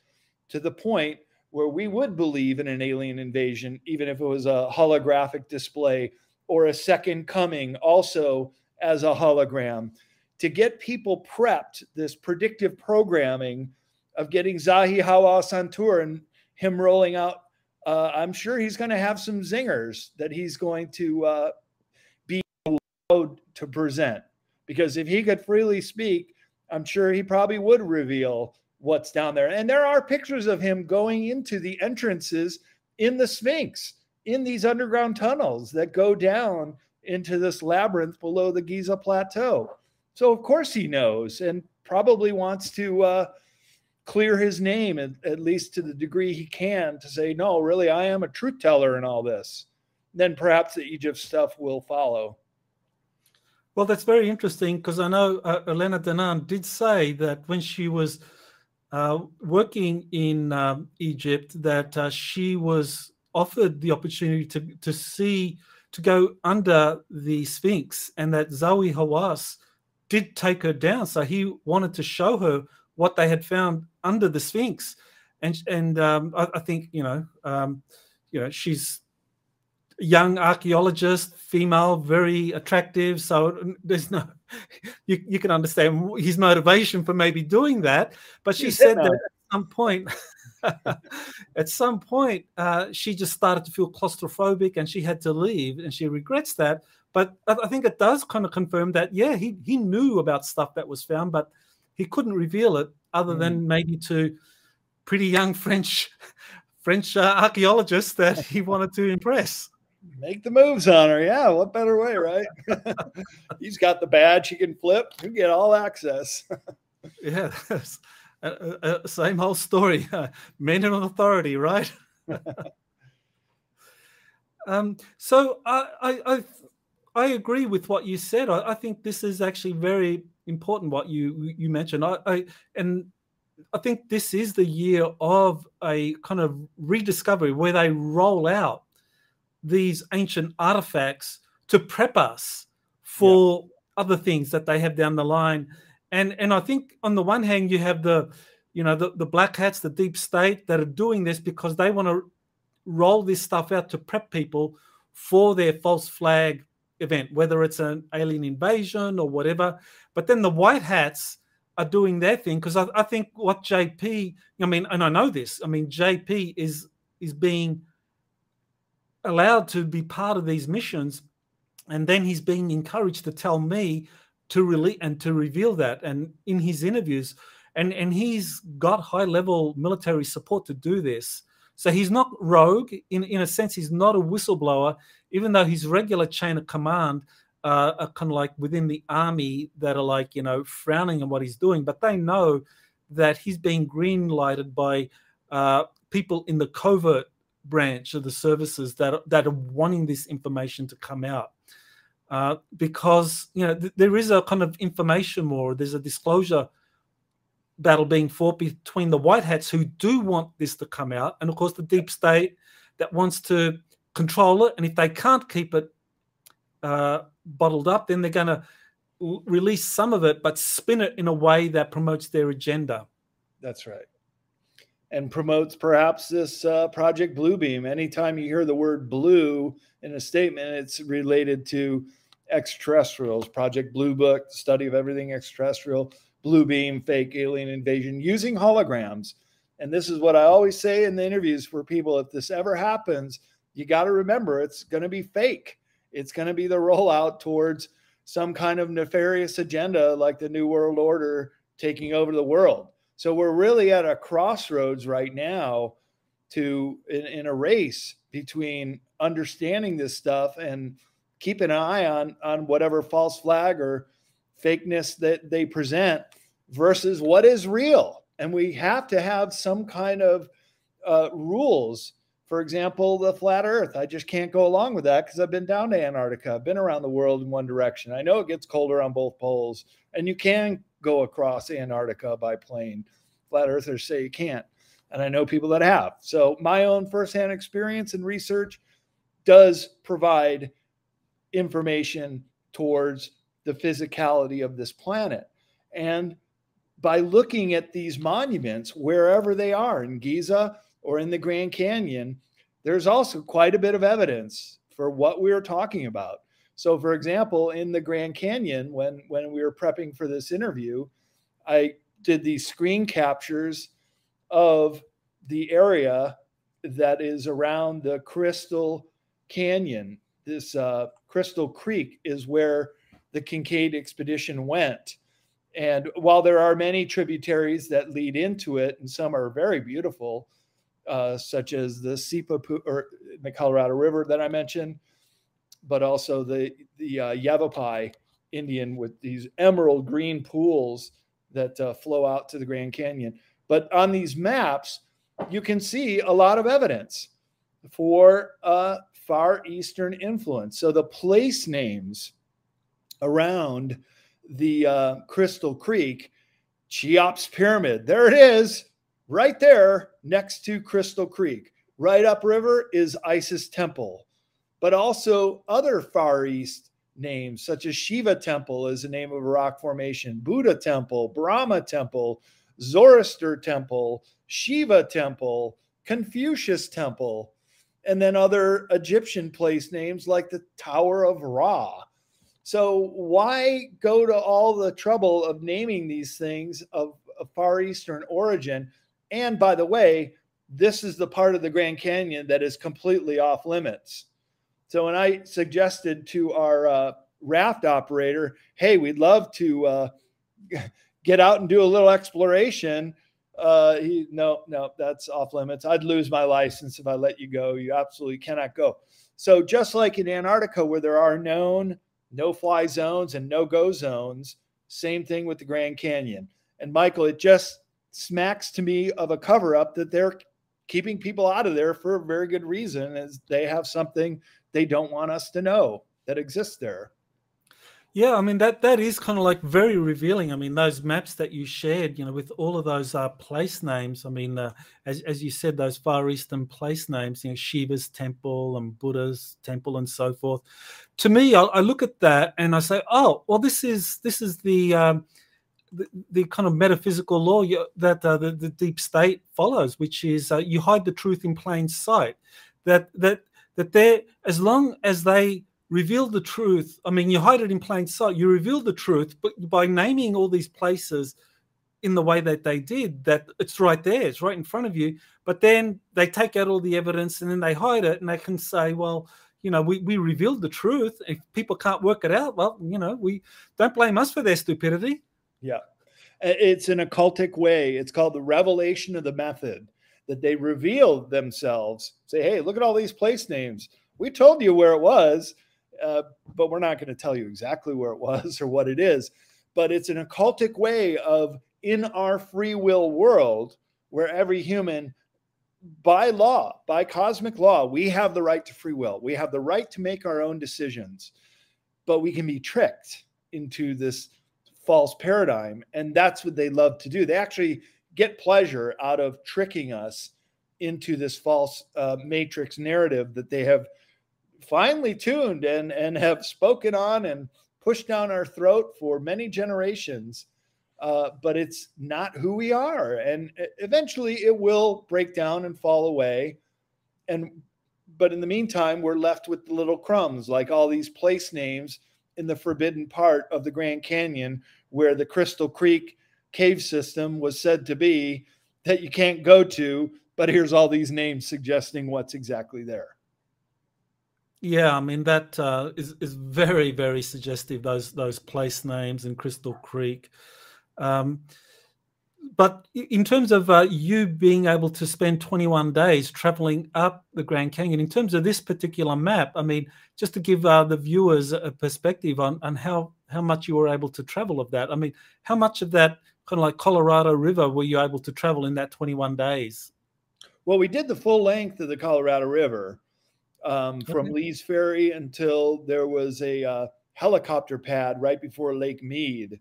to the point where we would believe in an alien invasion, even if it was a holographic display or a second coming also as a hologram to get people prepped, this predictive programming of getting Zahi Hawass on tour and him rolling out. Uh, I'm sure he's going to have some zingers that he's going to uh, be allowed to present. Because if he could freely speak, I'm sure he probably would reveal what's down there. And there are pictures of him going into the entrances in the Sphinx, in these underground tunnels that go down into this labyrinth below the Giza Plateau. So of course he knows and probably wants to uh, clear his name at, at, least to the degree he can to say, no, really, I am a truth teller in all this. Then perhaps the Egypt stuff will follow. Well, that's very interesting because I know uh, Elena Danan did say that when she was uh, working in um, Egypt, that uh, she was offered the opportunity to to see to go under the Sphinx, and that Zahi Hawass did take her down. So he wanted to show her what they had found under the Sphinx, and and um, I, I, think you know, um, you know, she's young archaeologist, female, very attractive. So there's no, you you can understand his motivation for maybe doing that. But she said that at some point. at some point, uh, she just started to feel claustrophobic and she had to leave, and she regrets that. But I think it does kind of confirm that, yeah, he, he knew about stuff that was found, but he couldn't reveal it other mm. than maybe to pretty young French French uh, archaeologists that he wanted to impress. Make the moves on her. Yeah, what better way, right? He's got the badge he can flip. You get all access. yeah, uh, uh, same whole story. men in authority, right? um, so I, I, I, I, agree with what you said. I, I, think this is actually very important. What you you mentioned. I, I and I think this is the year of a kind of rediscovery where they roll out these ancient artifacts to prep us for yeah. other things that they have down the line. And and I think on the one hand you have the you know the, the black hats, the deep state that are doing this because they want to roll this stuff out to prep people for their false flag event, whether it's an alien invasion or whatever. But then the white hats are doing their thing because I, I, think what JP, I mean, and I know this, I mean, JP is is being allowed to be part of these missions, and then he's being encouraged to tell me to release and to reveal that. And in his interviews, and and he's got high level military support to do this. So he's not rogue in in a sense. He's not a whistleblower, even though his regular chain of command uh, are kind of like within the army that are like you know frowning on what he's doing, but they know that he's being green lighted by uh, people in the covert branch of the services that that are wanting this information to come out. Uh, because you know th- there is a kind of information war. There's a disclosure battle being fought between the white hats who do want this to come out, and of course the deep state that wants to control it. And if they can't keep it uh, bottled up, then they're going to release some of it, but spin it in a way that promotes their agenda. That's right. And promotes perhaps this uh, Project Bluebeam. Anytime you hear the word blue in a statement, it's related to extraterrestrials. Project Blue Book, the study of everything extraterrestrial, Bluebeam, fake alien invasion using holograms. And this is what I always say in the interviews for people if this ever happens, you got to remember it's going to be fake it's going to be the rollout towards some kind of nefarious agenda like the New World Order taking over the world. So we're really at a crossroads right now to in, in a race between understanding this stuff and keeping an eye on on whatever false flag or fakeness that they present versus what is real. And we have to have some kind of uh, rules for example, the flat earth. I just can't go along with that because I've been down to Antarctica. I've been around the world in one direction. I know it gets colder on both poles, and you can go across Antarctica by plane. Flat earthers say you can't. And I know people that have. So my own firsthand experience and research does provide information towards the physicality of this planet. And by looking at these monuments, wherever they are in Giza, or in the Grand Canyon, there's also quite a bit of evidence for what we are talking about. So, for example, in the Grand Canyon, when when we were prepping for this interview, I did these screen captures of the area that is around the Crystal Canyon. This uh, Crystal Creek is where the Kincaid expedition went. And while there are many tributaries that lead into it, and some are very beautiful, uh, such as the Sipa or the Colorado River that I mentioned, but also the the uh, Yavapai Indian with these emerald green pools that uh, flow out to the Grand Canyon. But on these maps, you can see a lot of evidence for uh, Far Eastern influence. So the place names around the uh, Crystal Creek, Cheops Pyramid, there it is right there next to Crystal Creek. Right upriver is Isis Temple, but also other Far East names, such as Shiva Temple is the name of a rock formation, Buddha Temple, Brahma Temple, Zoroaster Temple, Shiva Temple, Confucius Temple, and then other Egyptian place names like the Tower of Ra. So, why go to all the trouble of naming these things of, of Far Eastern origin? And by the way, this is the part of the Grand Canyon that is completely off limits. So when I suggested to our uh, raft operator, hey, we'd love to uh, get out and do a little exploration, uh, he, no, no, that's off limits. I'd lose my license if I let you go. You absolutely cannot go. So just like in Antarctica, where there are known no fly zones and no go zones, same thing with the Grand Canyon. And Michael, it just smacks to me of a cover up that they're keeping people out of there for a very good reason, as they have something they don't want us to know that exists there. Yeah, I mean that that is kind of like very revealing. I mean those maps that you shared, you know, with all of those uh, place names. I mean, uh, as as you said, those Far Eastern place names, you know, Shiva's temple and Buddha's temple and so forth. To me, I, I look at that and I say, oh, well, this is this is the um, the, the, kind of metaphysical law that uh, the, the, deep state follows, which is uh, you hide the truth in plain sight. That that that they, as long as they reveal the truth, I mean, you hide it in plain sight. You reveal the truth, but by naming all these places in the way that they did, that it's right there, it's right in front of you. But then they take out all the evidence and then they hide it, and they can say, well you know, we, we revealed the truth. If people can't work it out, well, you know, we don't blame us for their stupidity. Yeah. It's an occultic way. It's called the revelation of the method that they reveal themselves, say, hey, look at all these place names. We told you where it was, uh, but we're not going to tell you exactly where it was or what it is. But it's an occultic way of, in our free will world, where every human, by law, by cosmic law, we have the right to free will. We have the right to make our own decisions, but we can be tricked into this false paradigm. And that's what they love to do. They actually get pleasure out of tricking us into this false uh, matrix narrative that they have finely tuned and, and have spoken on and pushed down our throat for many generations. Uh, but it's not who we are. And eventually it will break down and fall away. And but in the meantime, we're left with the little crumbs, like all these place names in the forbidden part of the Grand Canyon where the Crystal Creek cave system was said to be that you can't go to, but here's all these names suggesting what's exactly there. Yeah, I mean that uh, is is very very suggestive. Those those place names in Crystal Creek. Um, but in terms of uh, you being able to spend 21 days traveling up the Grand Canyon, in terms of this particular map, I mean, just to give uh, the viewers a perspective on, on how, how much you were able to travel of that. I mean, how much of that kind of like Colorado River were you able to travel in that 21 days? Well, we did the full length of the Colorado River um, from. Lee's Ferry until there was a uh, helicopter pad right before Lake Mead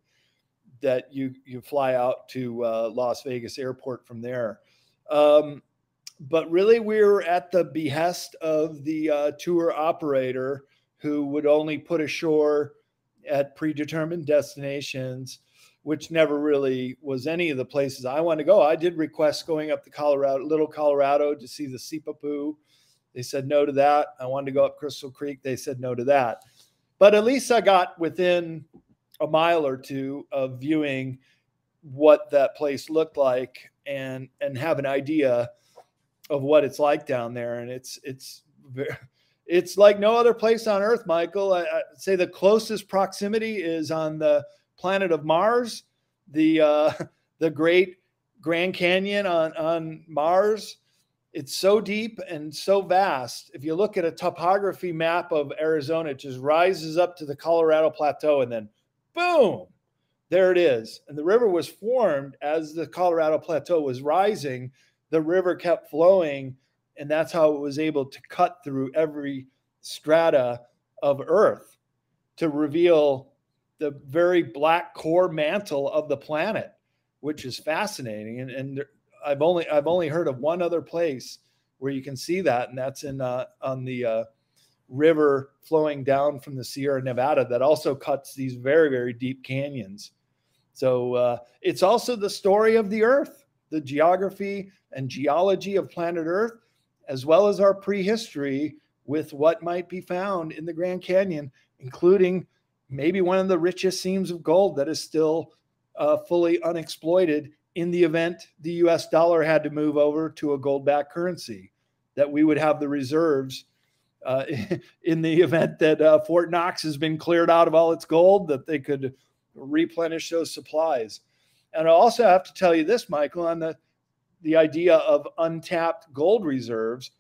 that you you fly out to uh, Las Vegas Airport from there. Um, but really, we are at the behest of the uh, tour operator who would only put ashore at predetermined destinations, which never really was any of the places I wanted to go. I did request going up the Colorado, Little Colorado, to see the Sipapu. They said no to that. I wanted to go up Crystal Creek. They said no to that. But at least I got within a mile or two of viewing what that place looked like and and have an idea of what it's like down there and it's it's it's like no other place on earth michael I, I say the closest proximity is on the planet of mars the uh the great grand canyon on on mars it's so deep and so vast if you look at a topography map of arizona it just rises up to the colorado plateau and then boom, there it is. And the river was formed as the Colorado Plateau was rising. The river kept flowing, and that's how it was able to cut through every strata of Earth to reveal the very black core mantle of the planet, which is fascinating. And, and I've only I've only heard of one other place where you can see that, and that's in uh, on the uh, river flowing down from the Sierra Nevada that also cuts these very, very deep canyons. So uh, it's also the story of the Earth, the geography and geology of planet Earth, as well as our prehistory with what might be found in the Grand Canyon, including maybe one of the richest seams of gold that is still uh, fully unexploited in the event the US dollar had to move over to a gold backed currency, that we would have the reserves uh, in the event that uh, Fort Knox has been cleared out of all its gold, that they could replenish those supplies. And I also have to tell you this, Michael, on the, the idea of untapped gold reserves,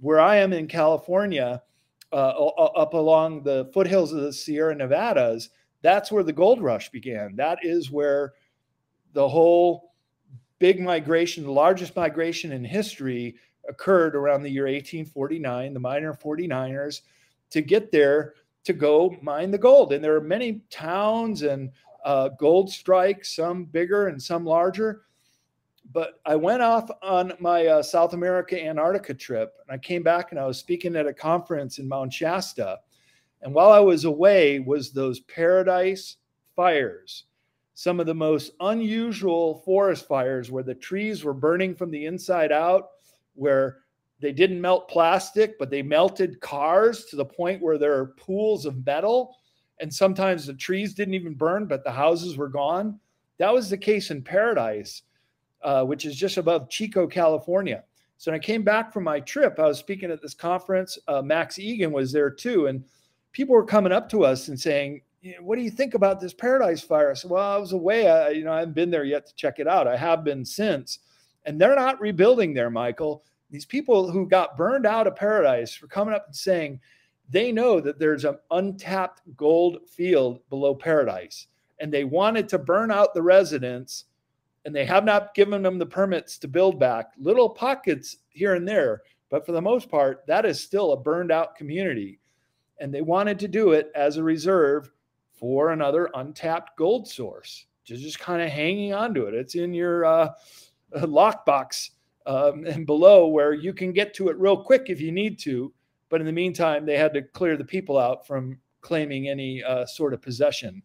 where I am in California, up along the foothills of the Sierra Nevadas, that's where the gold rush began. That is where the whole big migration, the largest migration in history, occurred around the year 1849, the miner 49ers, to get there to go mine the gold. And there are many towns and uh, gold strikes, some bigger and some larger. But I went off on my uh, South America Antarctica trip, and I came back and I was speaking at a conference in Mount Shasta. And while I was away, was those paradise fires, some of the most unusual forest fires where the trees were burning from the inside out, where they didn't melt plastic, but they melted cars to the point where there are pools of metal. And sometimes the trees didn't even burn, but the houses were gone. That was the case in Paradise, uh, which is just above Chico, California. So when I came back from my trip, I was speaking at this conference. Uh, Max Igan was there too. And people were coming up to us and saying, what do you think about this Paradise Fire? I said, well, I was away. I, you know, I haven't been there yet to check it out. I have been since. And they're not rebuilding there, Michael these people who got burned out of paradise were coming up and saying they know that there's an untapped gold field below paradise and they wanted to burn out the residents and they have not given them the permits to build back little pockets here and there but for the most part that is still a burned out community and they wanted to do it as a reserve for another untapped gold source just, just kind of hanging on to it it's in your uh, lockbox um, and below where you can get to it real quick if you need to. But in the meantime, they had to clear the people out from claiming any uh, sort of possession.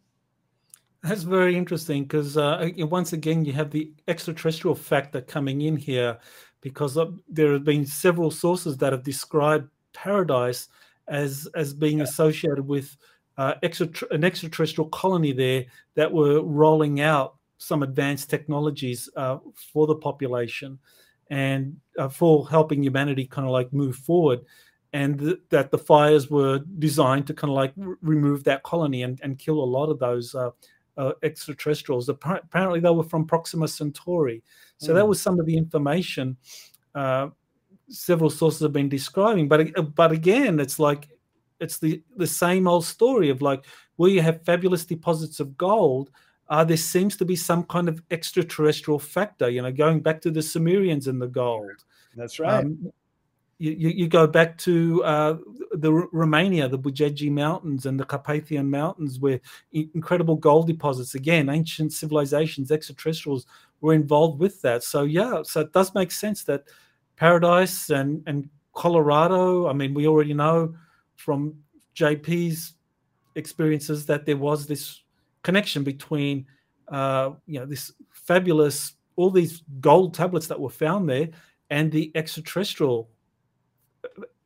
That's very interesting because uh, once again, you have the extraterrestrial factor coming in here because there have been several sources that have described paradise as as being associated with uh, extra, an extraterrestrial colony there that were rolling out some advanced technologies uh, for the population and uh, for helping humanity kind of like move forward and th- that the fires were designed to kind of like r- remove that colony and, and kill a lot of those uh, uh, extraterrestrials apparently they were from proxima centauri so mm. that hmm. was some of the information uh, several sources have been describing but uh, but again it's like it's the the same old story of like where you have fabulous deposits of gold uh, there seems to be some kind of extraterrestrial factor, you know, going back to the Sumerians and the gold. That's right. Um, you, you, go back to uh, the R- Romania, the Bucegi Mountains and the Carpathian Mountains, where incredible gold deposits, again, ancient civilizations, extraterrestrials were involved with that. So, yeah, so it does make sense that Paradise and, and Colorado, I mean, we already know from JP's experiences that there was this connection between uh, you know this fabulous all these gold tablets that were found there and the extraterrestrial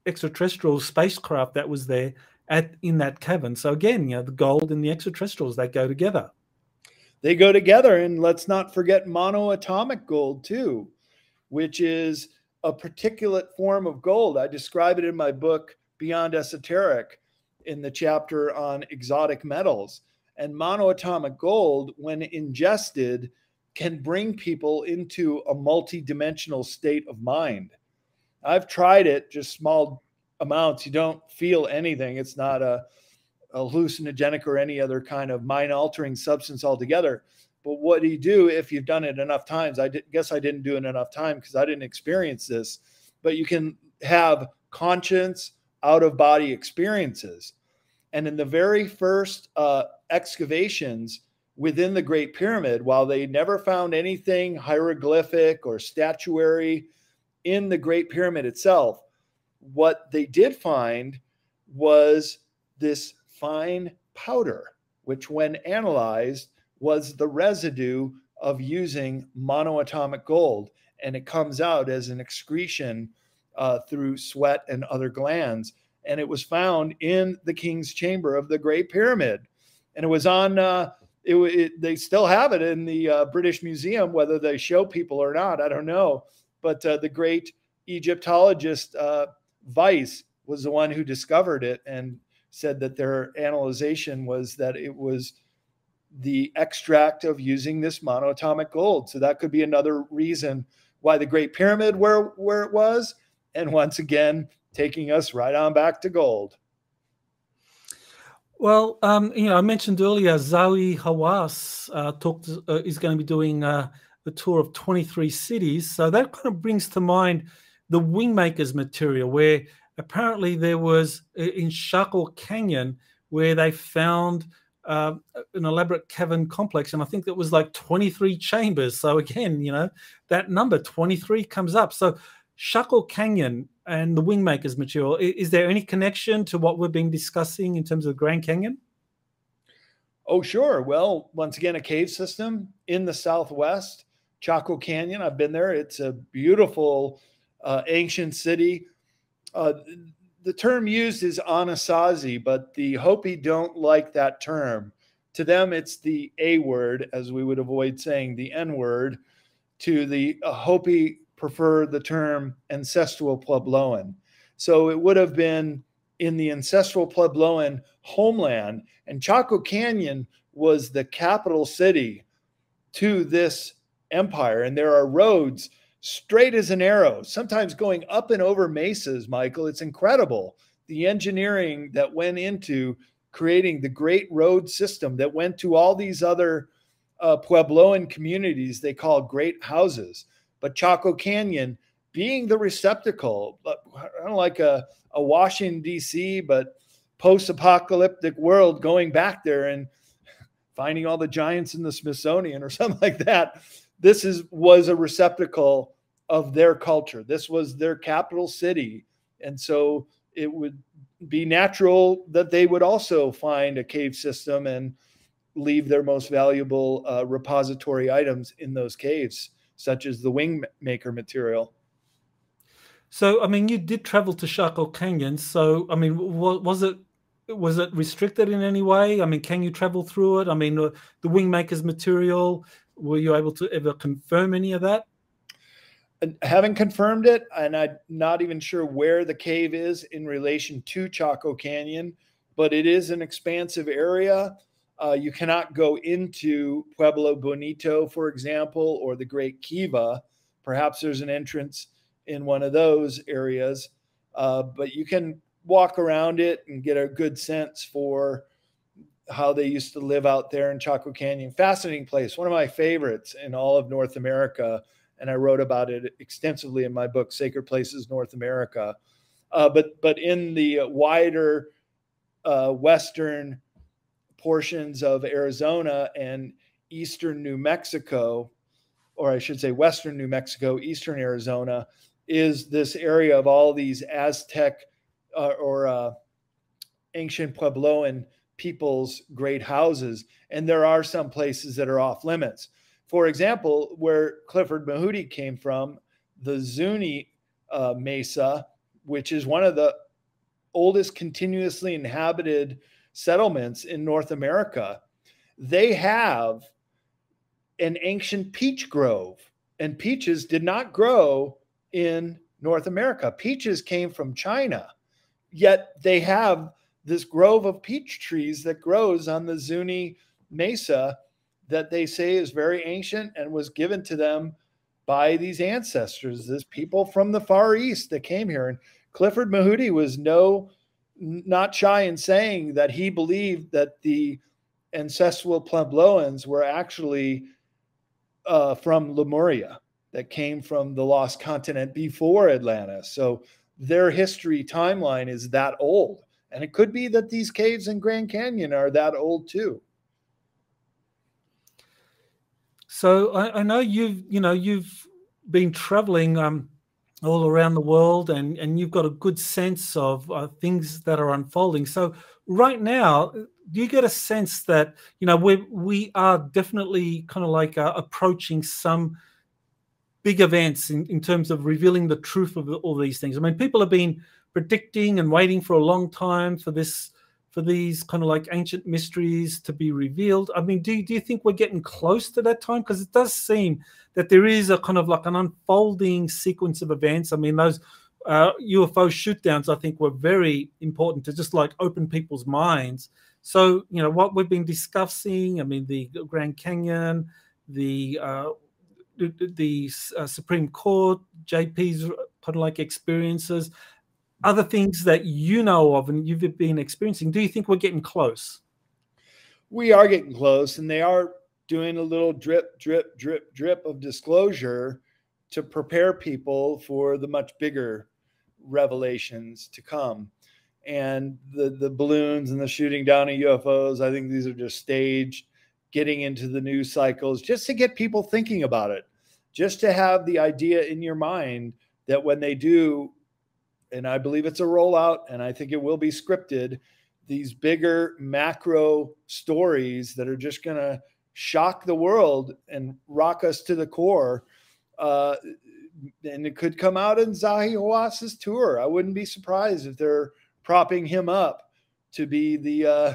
extraterrestrial spacecraft that was there at in that cavern. So again, you know, the gold and the extraterrestrials they go together. They go together, and let's not forget monoatomic gold too, which is a particulate form of gold. I describe it in my book Beyond Esoteric in the chapter on exotic metals. And monoatomic gold, when ingested, can bring people into a multi-dimensional state of mind. I've tried it, just small amounts. You don't feel anything. It's not a, a hallucinogenic or any other kind of mind-altering substance altogether. But what do you do if you've done it enough times? I did, guess I didn't do it enough time because I didn't experience this. But you can have conscience out of body experiences. And in the very first uh, excavations within the Great Pyramid, while they never found anything hieroglyphic or statuary in the Great Pyramid itself, what they did find was this fine powder, which, when analyzed, was the residue of using monoatomic gold. And it comes out as an excretion uh, through sweat and other glands. And it was found in the king's chamber of the Great Pyramid. And it was on, uh, it, it, they still have it in the uh, British Museum, whether they show people or not, I don't know. But uh, the great Egyptologist uh, Vyse was the one who discovered it and said that their analyzation was that it was the extract of using this monoatomic gold. So that could be another reason why the Great Pyramid where where it was, and once again taking us right on back to gold. Well, um, you know, I mentioned earlier Zahi Hawass uh, talked uh, is going to be doing uh, a tour of 23 cities. So that kind of brings to mind the Wingmakers material, where apparently there was in Chaco Canyon where they found uh, an elaborate cavern complex, and I think that was like 23 chambers. So again, you know, that number 23 comes up. So Chaco Canyon and the Wingmakers material, is there any connection to what we've been discussing in terms of Grand Canyon? Oh, sure. Well, once again, a cave system in the southwest, Chaco Canyon. I've been there. It's a beautiful uh, ancient city. Uh, the term used is Anasazi, but the Hopi don't like that term. To them, it's the A word, as we would avoid saying the N word. To the uh, Hopi, prefer the term ancestral Puebloan. So it would have been in the ancestral Puebloan homeland, and Chaco Canyon was the capital city to this empire. And there are roads straight as an arrow, sometimes going up and over mesas, Michael. It's incredible the engineering that went into creating the great road system that went to all these other uh, Puebloan communities they call great houses. But Chaco Canyon being the receptacle, I don't like a, a Washington, D.C., but post apocalyptic world going back there and finding all the giants in the Smithsonian or something like that this is was a receptacle of their culture. This was their capital city, and so it would be natural that they would also find a cave system and leave their most valuable uh, repository items in those caves, such as the wing maker material. So, I mean, you did travel to Chaco Canyon. So, I mean, was it was it restricted in any way? I mean, can you travel through it? I mean, uh, the wing makers material were you able to ever confirm any of that? Haven't confirmed it, and I'm not even sure where the cave is in relation to Chaco Canyon, but it is an expansive area. Uh, you cannot go into Pueblo Bonito, for example, or the Great Kiva. Perhaps there's an entrance in one of those areas, uh, but you can walk around it and get a good sense for how they used to live out there in Chaco Canyon. Fascinating place, one of my favorites in all of North America. And I wrote about it extensively in my book, Sacred Places North America. Uh, but but in the wider uh, western portions of Arizona and eastern New Mexico, or I should say western New Mexico, eastern Arizona, is this area of all these Aztec uh, or uh, ancient Puebloan people's great houses. And there are some places that are off limits. For example, where Clifford Mahooty came from, the Zuni uh, Mesa, which is one of the oldest continuously inhabited settlements in North America, they have an ancient peach grove. And peaches did not grow in North America. Peaches came from China, yet they have this grove of peach trees that grows on the Zuni Mesa that they say is very ancient and was given to them by these ancestors, this people from the Far East that came here. And Clifford Mahooty was no not shy in saying that he believed that the ancestral Puebloans were actually uh, from Lemuria, that came from the lost continent before Atlantis. So their history timeline is that old. And it could be that these caves in Grand Canyon are that old too. So I, I know you've you know you've been traveling um, all around the world, and and you've got a good sense of uh, things that are unfolding. So right now, do you get a sense that you know we we are definitely kind of like uh, approaching some big events in, in terms of revealing the truth of all these things? I mean, people have been predicting and waiting for a long time for this for these kind of like ancient mysteries to be revealed. I mean, do, do you think we're getting close to that time? Because it does seem that there is a kind of like an unfolding sequence of events. I mean, those uh, UFO shootdowns, I think, were very important to just like open people's minds. So, you know, what we've been discussing, I mean, the Grand Canyon, the uh, the, the uh, Supreme Court, JP's kind of like experiences, other things that you know of and you've been experiencing, do you think we're getting close? We are getting close, and they are doing a little drip, drip, drip, drip of disclosure to prepare people for the much bigger revelations to come. And the the balloons and the shooting down of UFOs, I think these are just staged, getting into the news cycles just to get people thinking about it, just to have the idea in your mind that when they do and I believe it's a rollout, and I think it will be scripted. These bigger macro stories that are just going to shock the world and rock us to the core. Uh, and it could come out in Zahi Hawass's tour. I wouldn't be surprised if they're propping him up to be the uh,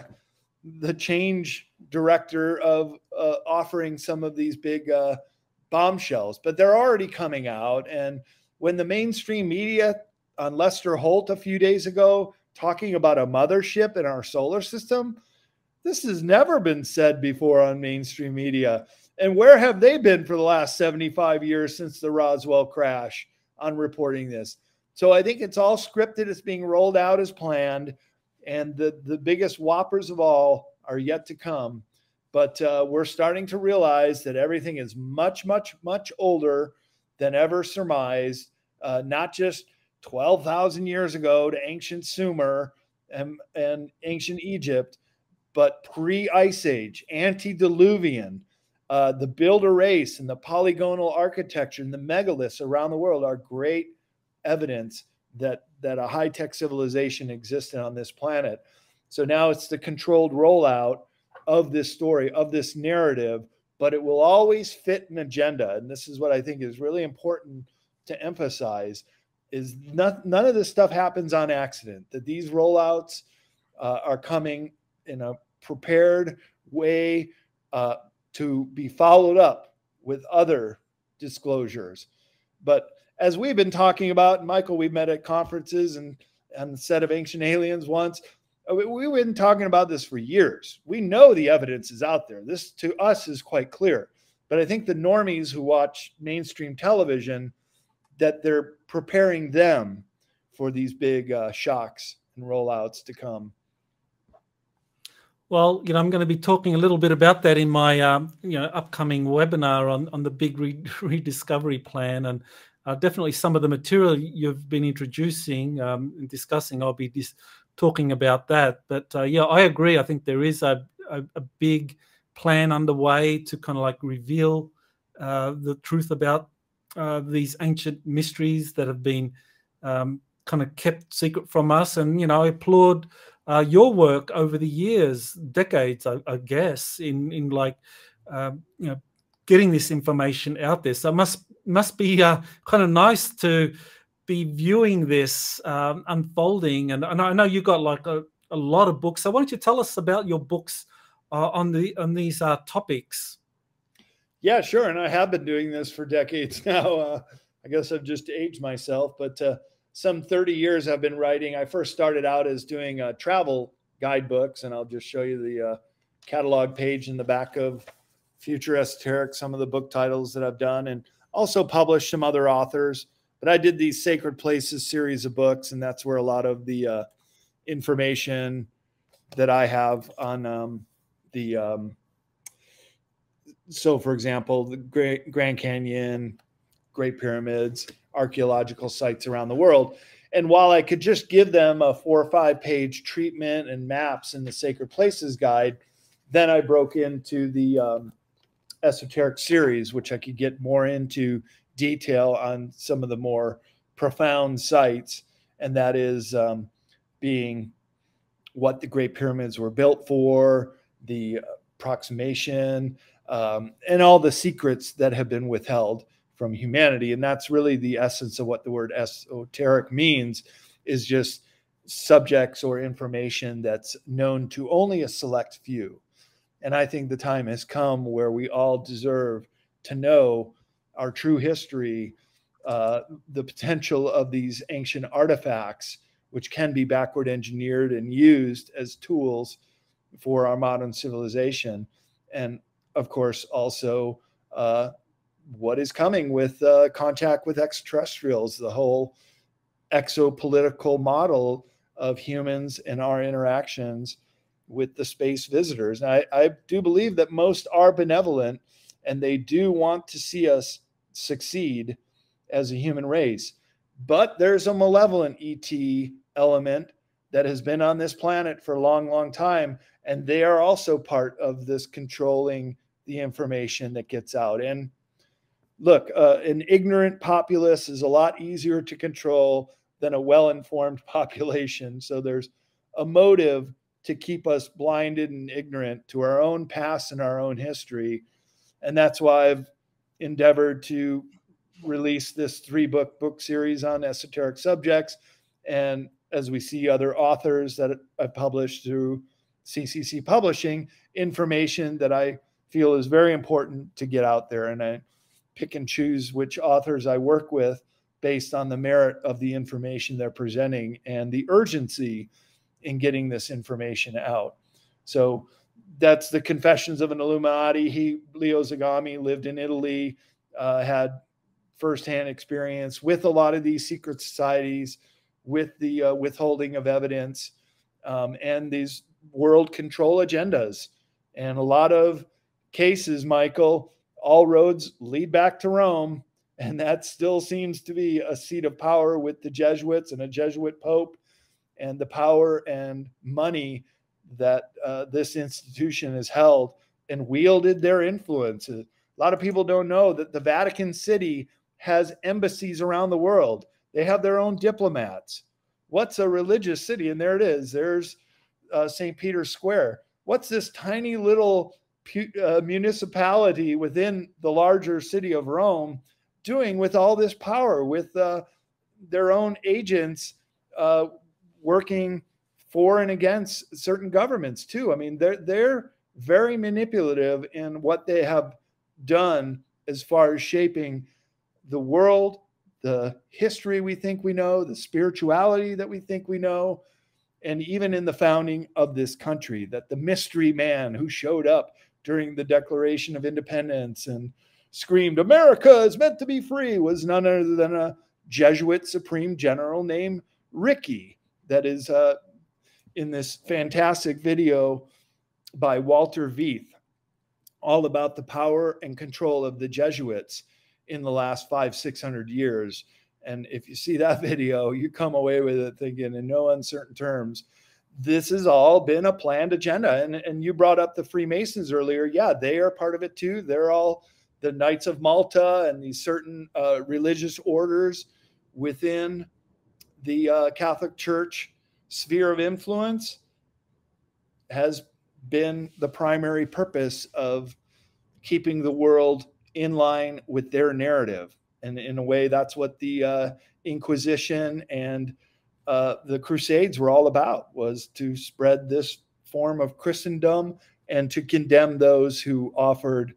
the change director of uh, offering some of these big uh, bombshells. But they're already coming out, and when the mainstream media on Lester Holt a few days ago talking about a mothership in our solar system. This has never been said before on mainstream media. And where have they been for the last 75 years since the Roswell crash on reporting this? So I think it's all scripted. It's being rolled out as planned. And the, the biggest whoppers of all are yet to come. But uh, we're starting to realize that everything is much, much, much older than ever surmised. Uh, not just 12,000 years ago to ancient Sumer and, and ancient Egypt, but pre Ice Age, antediluvian, uh, the builder race and the polygonal architecture and the megaliths around the world are great evidence that, that a high tech civilization existed on this planet. So now it's the controlled rollout of this story, of this narrative, but it will always fit an agenda. And this is what I think is really important to emphasize is not, none of this stuff happens on accident. That these rollouts uh, are coming in a prepared way uh, to be followed up with other disclosures. But as we've been talking about, Michael, we met at conferences and on the set of Ancient Aliens once. Uh, we've been talking about this for years. We know the evidence is out there. This to us is quite clear. But I think the normies who watch mainstream television that they're preparing them for these big uh, shocks and rollouts to come. Well, you know, I'm going to be talking a little bit about that in my, um, you know, upcoming webinar on on the big re- rediscovery plan, and uh, definitely some of the material you've been introducing um, and discussing. I'll be dis- talking about that. But uh, yeah, I agree. I think there is a, a, a big plan underway to kind of like reveal uh, the truth about uh, these ancient mysteries that have been um, kind of kept secret from us. And you know, I applaud uh, your work over the years, decades, I, I guess, in in like um, you know getting this information out there. So it must must be uh, kind of nice to be viewing this um, unfolding. And, and, I know you got like a, a lot of books. So why don't you tell us about your books uh, on the on these uh, topics? Yeah, sure. And I have been doing this for decades now. Uh, I guess I've just aged myself, but uh, some 30 years I've been writing. I first started out as doing uh, travel guidebooks, and I'll just show you the uh, catalog page in the back of Future Esoteric, some of the book titles that I've done, and also published some other authors. But I did these Sacred Places series of books, and that's where a lot of the uh, information that I have on um, the um, so for example, the Great Grand Canyon, Great Pyramids, archaeological sites around the world. And while I could just give them a four or five page treatment and maps in the Sacred Places Guide, then I broke into the um, esoteric series, which I could get more into detail on some of the more profound sites and that is um, being what the Great Pyramids were built for, the approximation, um, and all the secrets that have been withheld from humanity. And that's really the essence of what the word esoteric means is just subjects or information that's known to only a select few. And I think the time has come where we all deserve to know our true history, uh, the potential of these ancient artifacts, which can be backward engineered and used as tools for our modern civilization. And of course, also uh, what is coming with uh, contact with extraterrestrials, the whole exopolitical model of humans and our interactions with the space visitors. And I, I do believe that most are benevolent and they do want to see us succeed as a human race. But there's a malevolent ET element that has been on this planet for a long, long time. And they are also part of this controlling the information that gets out. And look, uh, an ignorant populace is a lot easier to control than a well informed population. So there's a motive to keep us blinded and ignorant to our own past and our own history. And that's why I've endeavored to release this three book book series on esoteric subjects. And as we see other authors that I've published through CCC Publishing, information that I feel is very important to get out there. And I pick and choose which authors I work with based on the merit of the information they're presenting and the urgency in getting this information out. So that's the Confessions of an Illuminati. He, Leo Zagami, lived in Italy, uh, had firsthand experience with a lot of these secret societies, with the uh, withholding of evidence, um, and these world control agendas. And a lot of cases, Michael, all roads lead back to Rome. And that still seems to be a seat of power with the Jesuits and a Jesuit Pope and the power and money that uh, this institution has held and wielded their influence. A lot of people don't know that the Vatican City has embassies around the world. They have their own diplomats. What's a religious city? And there it is. There's uh, St. Peter's Square. What's this tiny little uh, municipality within the larger city of Rome doing with all this power, with uh, their own agents uh, working for and against certain governments too. I mean, they're they're very manipulative in what they have done as far as shaping the world, the history we think we know, the spirituality that we think we know, and even in the founding of this country, that the mystery man who showed up during the Declaration of Independence and screamed, America is meant to be free, was none other than a Jesuit Supreme General named Ricky, that is uh, in this fantastic video by Walter Veith, all about the power and control of the Jesuits in the last five, 600 years. And if you see that video, you come away with it thinking in no uncertain terms this has all been a planned agenda. And, and you brought up the Freemasons earlier. Yeah, they are part of it too. They're all the Knights of Malta and these certain uh, religious orders within the uh, Catholic Church sphere of influence has been the primary purpose of keeping the world in line with their narrative. And in a way, that's what the uh, Inquisition and uh, the Crusades were all about was to spread this form of Christendom and to condemn those who offered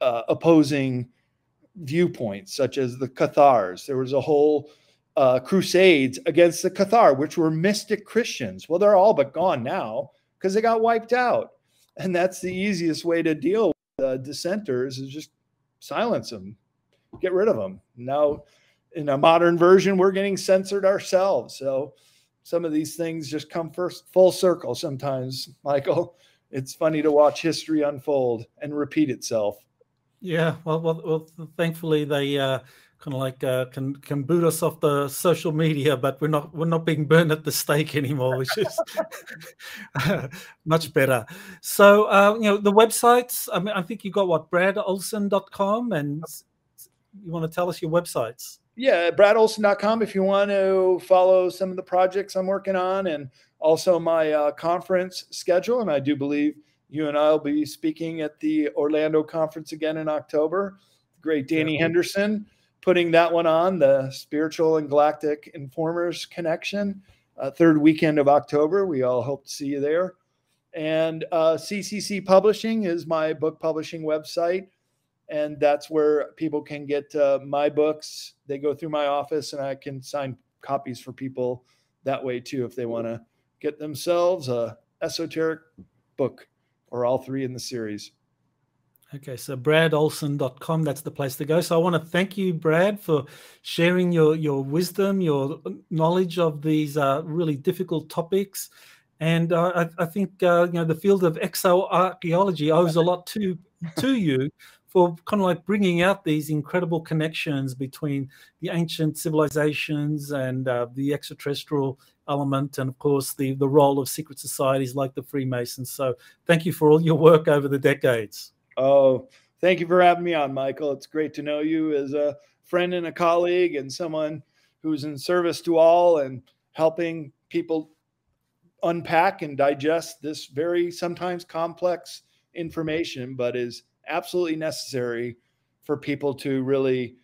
uh, opposing viewpoints, such as the Cathars. There was a whole uh, crusades against the Cathar, which were mystic Christians. Well, they're all but gone now because they got wiped out. And that's the easiest way to deal with uh, dissenters is just silence them, get rid of them. Now, in a modern version, we're getting censored ourselves. So some of these things just come first full circle sometimes, Michael. It's funny to watch history unfold and repeat itself. Yeah, well, well, well thankfully they uh, kind of like uh, can can boot us off the social media, but we're not we're not being burned at the stake anymore, which is much better. So uh, you know the websites. I mean, I think you got what bradolsen.com, and you want to tell us your websites. Yeah, bradolsen.com if you want to follow some of the projects I'm working on and also my uh, conference schedule. And I do believe you and I will be speaking at the Orlando conference again in October. Great Danny yeah. Henderson putting that one on, the Spiritual and Galactic Informers Connection, uh, third weekend of October. We all hope to see you there. And uh, CCC Publishing is my book publishing website and that's where people can get uh, my books. They go through my office, and I can sign copies for people that way too if they want to get themselves a esoteric book or all three in the series. Okay, so bradolsen.com, that's the place to go. So I want to thank you, Brad, for sharing your, your wisdom, your knowledge of these uh, really difficult topics. And uh, I, I, think uh, you know the field of exoarchaeology owes a lot to to you for kind of like bringing out these incredible connections between the ancient civilizations and uh, the extraterrestrial element, and of course the the role of secret societies like the Freemasons. So, thank you for all your work over the decades. Oh, thank you for having me on, Michael. It's great to know you as a friend and a colleague, and someone who's in service to all and helping people unpack and digest this very sometimes complex information, but is absolutely necessary for people to really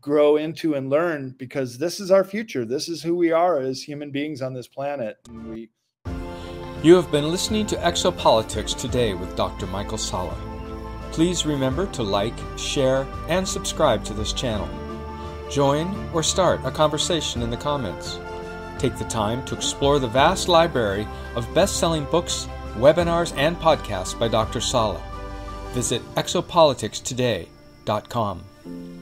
grow into and learn because this is our future. This is who we are as human beings on this planet. We You have been listening to Exopolitics today with Dr. Michael Salla. Please remember to like, share, and subscribe to this channel. Join or start a conversation in the comments. Take the time to explore the vast library of best selling books, webinars, and podcasts by Dr. Salla visit exopoliticstoday.com.